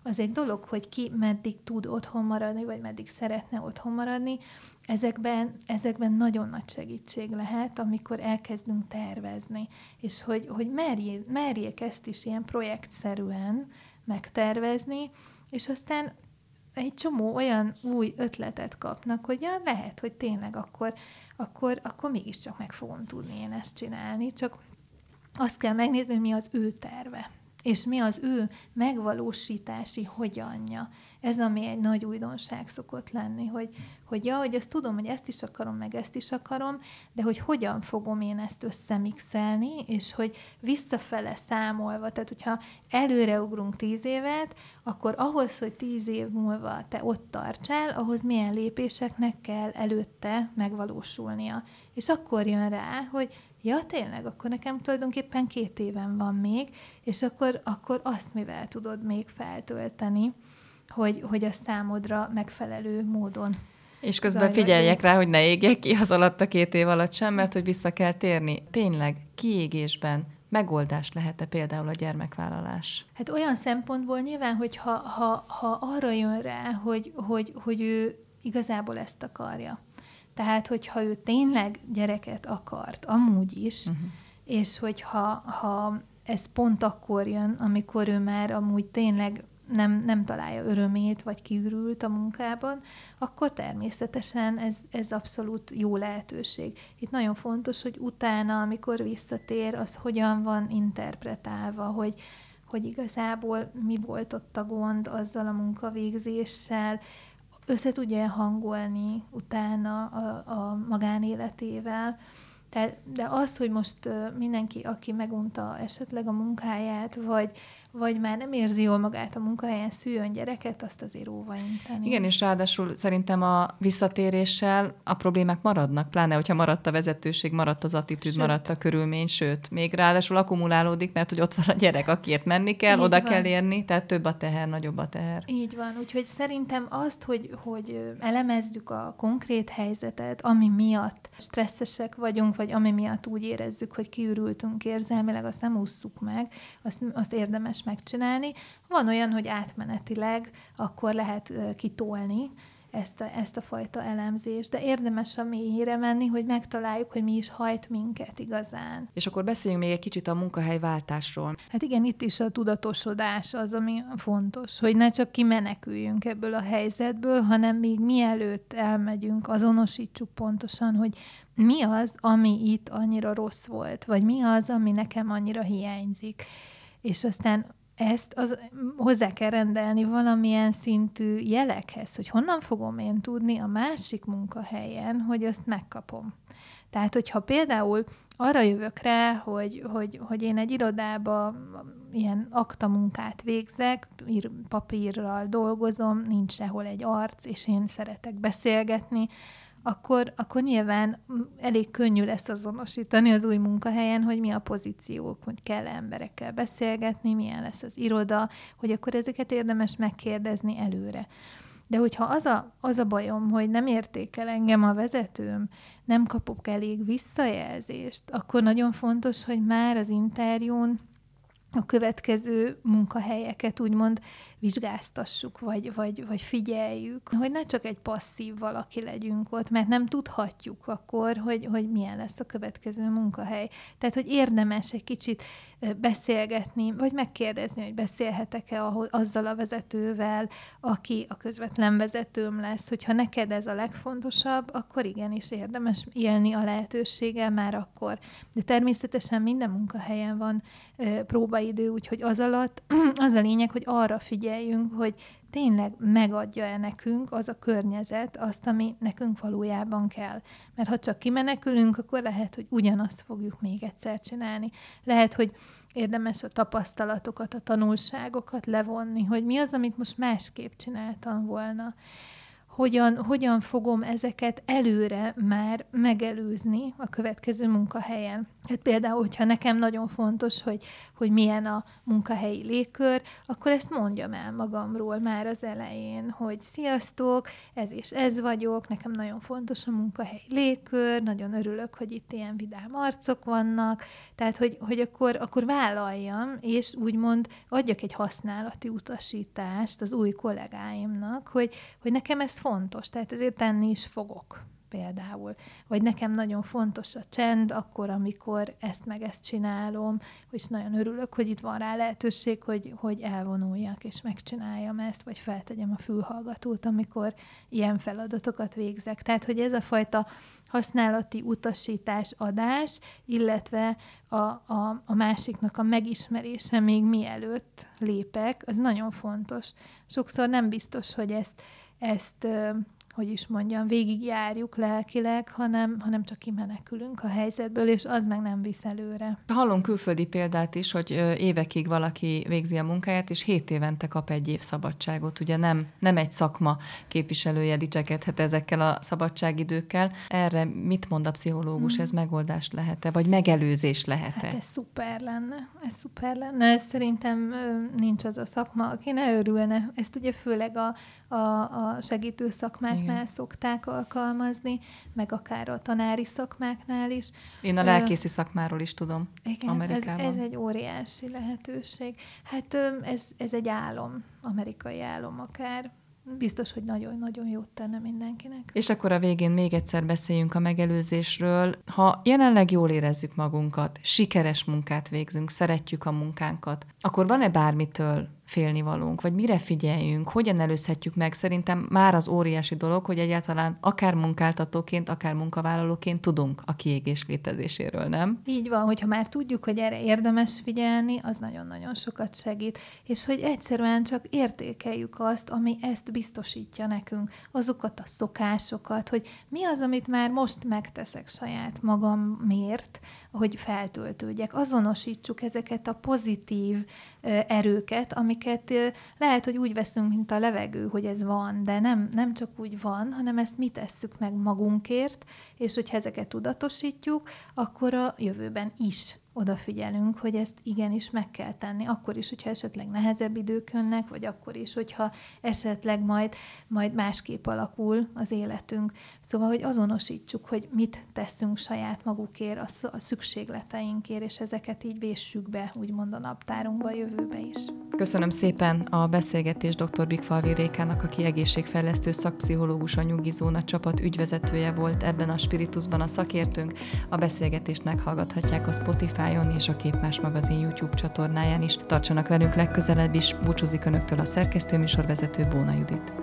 Az egy dolog, hogy ki meddig tud otthon maradni, vagy meddig szeretne otthon maradni. Ezekben, ezekben nagyon nagy segítség lehet, amikor elkezdünk tervezni. És hogy, hogy merjék, merjék ezt is ilyen projektszerűen megtervezni, és aztán egy csomó olyan új ötletet kapnak, hogy ja, lehet, hogy tényleg akkor, akkor, akkor mégiscsak meg fogom tudni én ezt csinálni, csak azt kell megnézni, hogy mi az ő terve, és mi az ő megvalósítási hogyanja. Ez, ami egy nagy újdonság szokott lenni, hogy, hogy ja, hogy ezt tudom, hogy ezt is akarom, meg ezt is akarom, de hogy hogyan fogom én ezt összemixelni, és hogy visszafele számolva, tehát hogyha előreugrunk tíz évet, akkor ahhoz, hogy tíz év múlva te ott tartsál, ahhoz milyen lépéseknek kell előtte megvalósulnia. És akkor jön rá, hogy ja, tényleg, akkor nekem tulajdonképpen két éven van még, és akkor, akkor azt mivel tudod még feltölteni hogy, hogy a számodra megfelelő módon és közben figyeljek rá, hogy ne égjek ki az alatt a két év alatt sem, mert hogy vissza kell térni. Tényleg, kiégésben megoldás lehet-e például a gyermekvállalás? Hát olyan szempontból nyilván, hogy ha, ha, ha arra jön rá, hogy, hogy, hogy ő igazából ezt akarja. Tehát, hogyha ő tényleg gyereket akart, amúgy is, uh-huh. és hogyha ha ez pont akkor jön, amikor ő már amúgy tényleg nem, nem találja örömét, vagy kiürült a munkában, akkor természetesen ez, ez abszolút jó lehetőség. Itt nagyon fontos, hogy utána, amikor visszatér, az hogyan van interpretálva, hogy, hogy igazából mi volt ott a gond azzal a munkavégzéssel, össze tudja hangolni utána a, a magánéletével, de, de az, hogy most mindenki, aki megunta esetleg a munkáját, vagy, vagy már nem érzi jól magát a munkahelyen, szüljön gyereket, azt azért óva inteni. Igen, és ráadásul szerintem a visszatéréssel a problémák maradnak, pláne, hogyha maradt a vezetőség, maradt az attitűd, sőt. maradt a körülmény, sőt, még ráadásul akkumulálódik, mert hogy ott van a gyerek, akiért menni kell, Így oda van. kell érni, tehát több a teher, nagyobb a teher. Így van, úgyhogy szerintem azt, hogy, hogy elemezzük a konkrét helyzetet, ami miatt stresszesek vagyunk, vagy ami miatt úgy érezzük, hogy kiürültünk érzelmileg, azt nem ússzuk meg, azt, azt érdemes megcsinálni. Van olyan, hogy átmenetileg akkor lehet kitolni, ezt a, ezt a fajta elemzést, de érdemes a mélyére menni, hogy megtaláljuk, hogy mi is hajt minket igazán. És akkor beszéljünk még egy kicsit a munkahelyváltásról. Hát igen, itt is a tudatosodás az, ami fontos, hogy ne csak kimeneküljünk ebből a helyzetből, hanem még mielőtt elmegyünk, azonosítsuk pontosan, hogy mi az, ami itt annyira rossz volt, vagy mi az, ami nekem annyira hiányzik. És aztán ezt az, hozzá kell rendelni valamilyen szintű jelekhez, hogy honnan fogom én tudni a másik munkahelyen, hogy azt megkapom. Tehát, hogyha például arra jövök rá, hogy, hogy, hogy én egy irodába ilyen aktamunkát végzek, ír, papírral dolgozom, nincs sehol egy arc, és én szeretek beszélgetni, akkor, akkor nyilván elég könnyű lesz azonosítani az új munkahelyen, hogy mi a pozíciók, hogy kell emberekkel beszélgetni, milyen lesz az iroda, hogy akkor ezeket érdemes megkérdezni előre. De hogyha az a, az a bajom, hogy nem értékel engem a vezetőm, nem kapok elég visszajelzést, akkor nagyon fontos, hogy már az interjún a következő munkahelyeket úgymond vizsgáztassuk, vagy, vagy, vagy figyeljük, hogy ne csak egy passzív valaki legyünk ott, mert nem tudhatjuk akkor, hogy, hogy milyen lesz a következő munkahely. Tehát, hogy érdemes egy kicsit beszélgetni, vagy megkérdezni, hogy beszélhetek-e azzal a vezetővel, aki a közvetlen vezetőm lesz, hogyha neked ez a legfontosabb, akkor igenis érdemes élni a lehetőséggel már akkor. De természetesen minden munkahelyen van próbaidő, úgyhogy az alatt az a lényeg, hogy arra figyeljünk, hogy tényleg megadja-e nekünk az a környezet azt, ami nekünk valójában kell. Mert ha csak kimenekülünk, akkor lehet, hogy ugyanazt fogjuk még egyszer csinálni. Lehet, hogy érdemes a tapasztalatokat, a tanulságokat levonni, hogy mi az, amit most másképp csináltam volna hogyan, hogyan fogom ezeket előre már megelőzni a következő munkahelyen. Hát például, hogyha nekem nagyon fontos, hogy, hogy milyen a munkahelyi légkör, akkor ezt mondjam el magamról már az elején, hogy sziasztok, ez és ez vagyok, nekem nagyon fontos a munkahelyi légkör, nagyon örülök, hogy itt ilyen vidám arcok vannak, tehát, hogy, hogy akkor, akkor vállaljam, és úgymond adjak egy használati utasítást az új kollégáimnak, hogy, hogy nekem ez fontos, tehát ezért tenni is fogok például. Vagy nekem nagyon fontos a csend, akkor, amikor ezt meg ezt csinálom, és nagyon örülök, hogy itt van rá lehetőség, hogy, hogy elvonuljak, és megcsináljam ezt, vagy feltegyem a fülhallgatót, amikor ilyen feladatokat végzek. Tehát, hogy ez a fajta használati utasítás, adás, illetve a, a, a másiknak a megismerése még mielőtt lépek, az nagyon fontos. Sokszor nem biztos, hogy ezt, ezt hogy is mondjam, végigjárjuk lelkileg, hanem, hanem csak kimenekülünk a helyzetből, és az meg nem visz előre. Hallom külföldi példát is, hogy évekig valaki végzi a munkáját, és hét évente kap egy év szabadságot. Ugye nem, nem egy szakma képviselője dicsekedhet ezekkel a szabadságidőkkel. Erre mit mond a pszichológus? Hmm. Ez megoldás lehet-e, vagy megelőzés lehet-e? Hát ez szuper lenne. Ez szuper lenne. Ez szerintem nincs az a szakma, aki ne örülne. Ezt ugye főleg a, a, a segítő szakmáknál Igen. szokták alkalmazni, meg akár a tanári szakmáknál is. Én a lelkészi Ö, szakmáról is tudom Igen, Amerikában. Ez, ez egy óriási lehetőség. Hát ez, ez egy álom, amerikai álom akár. Biztos, hogy nagyon-nagyon jót tenne mindenkinek. És akkor a végén még egyszer beszéljünk a megelőzésről. Ha jelenleg jól érezzük magunkat, sikeres munkát végzünk, szeretjük a munkánkat, akkor van-e bármitől félnivalónk, vagy mire figyeljünk, hogyan előzhetjük meg. Szerintem már az óriási dolog, hogy egyáltalán akár munkáltatóként, akár munkavállalóként tudunk a kiégés létezéséről, nem? Így van, hogyha már tudjuk, hogy erre érdemes figyelni, az nagyon-nagyon sokat segít, és hogy egyszerűen csak értékeljük azt, ami ezt biztosítja nekünk, azokat a szokásokat, hogy mi az, amit már most megteszek saját magamért, hogy feltöltődjek. Azonosítsuk ezeket a pozitív erőket, amiket lehet, hogy úgy veszünk, mint a levegő, hogy ez van, de nem, nem csak úgy van, hanem ezt mi tesszük meg magunkért, és hogyha ezeket tudatosítjuk, akkor a jövőben is odafigyelünk, hogy ezt igenis meg kell tenni, akkor is, hogyha esetleg nehezebb idők jönnek, vagy akkor is, hogyha esetleg majd, majd másképp alakul az életünk. Szóval, hogy azonosítsuk, hogy mit teszünk saját magukért, a, szükségleteinkért, és ezeket így véssük be, úgymond a naptárunkba a jövőbe is. Köszönöm szépen a beszélgetés dr. Bigfalvi Rékának, aki egészségfejlesztő szakpszichológus, a Nyugi Zóna csapat ügyvezetője volt ebben a spiritusban a szakértőnk. A beszélgetést meghallgathatják a Spotify Spotify-on és a Képmás magazin YouTube csatornáján is. Tartsanak velünk legközelebb is, búcsúzik Önöktől a szerkesztőműsorvezető Bóna Judit.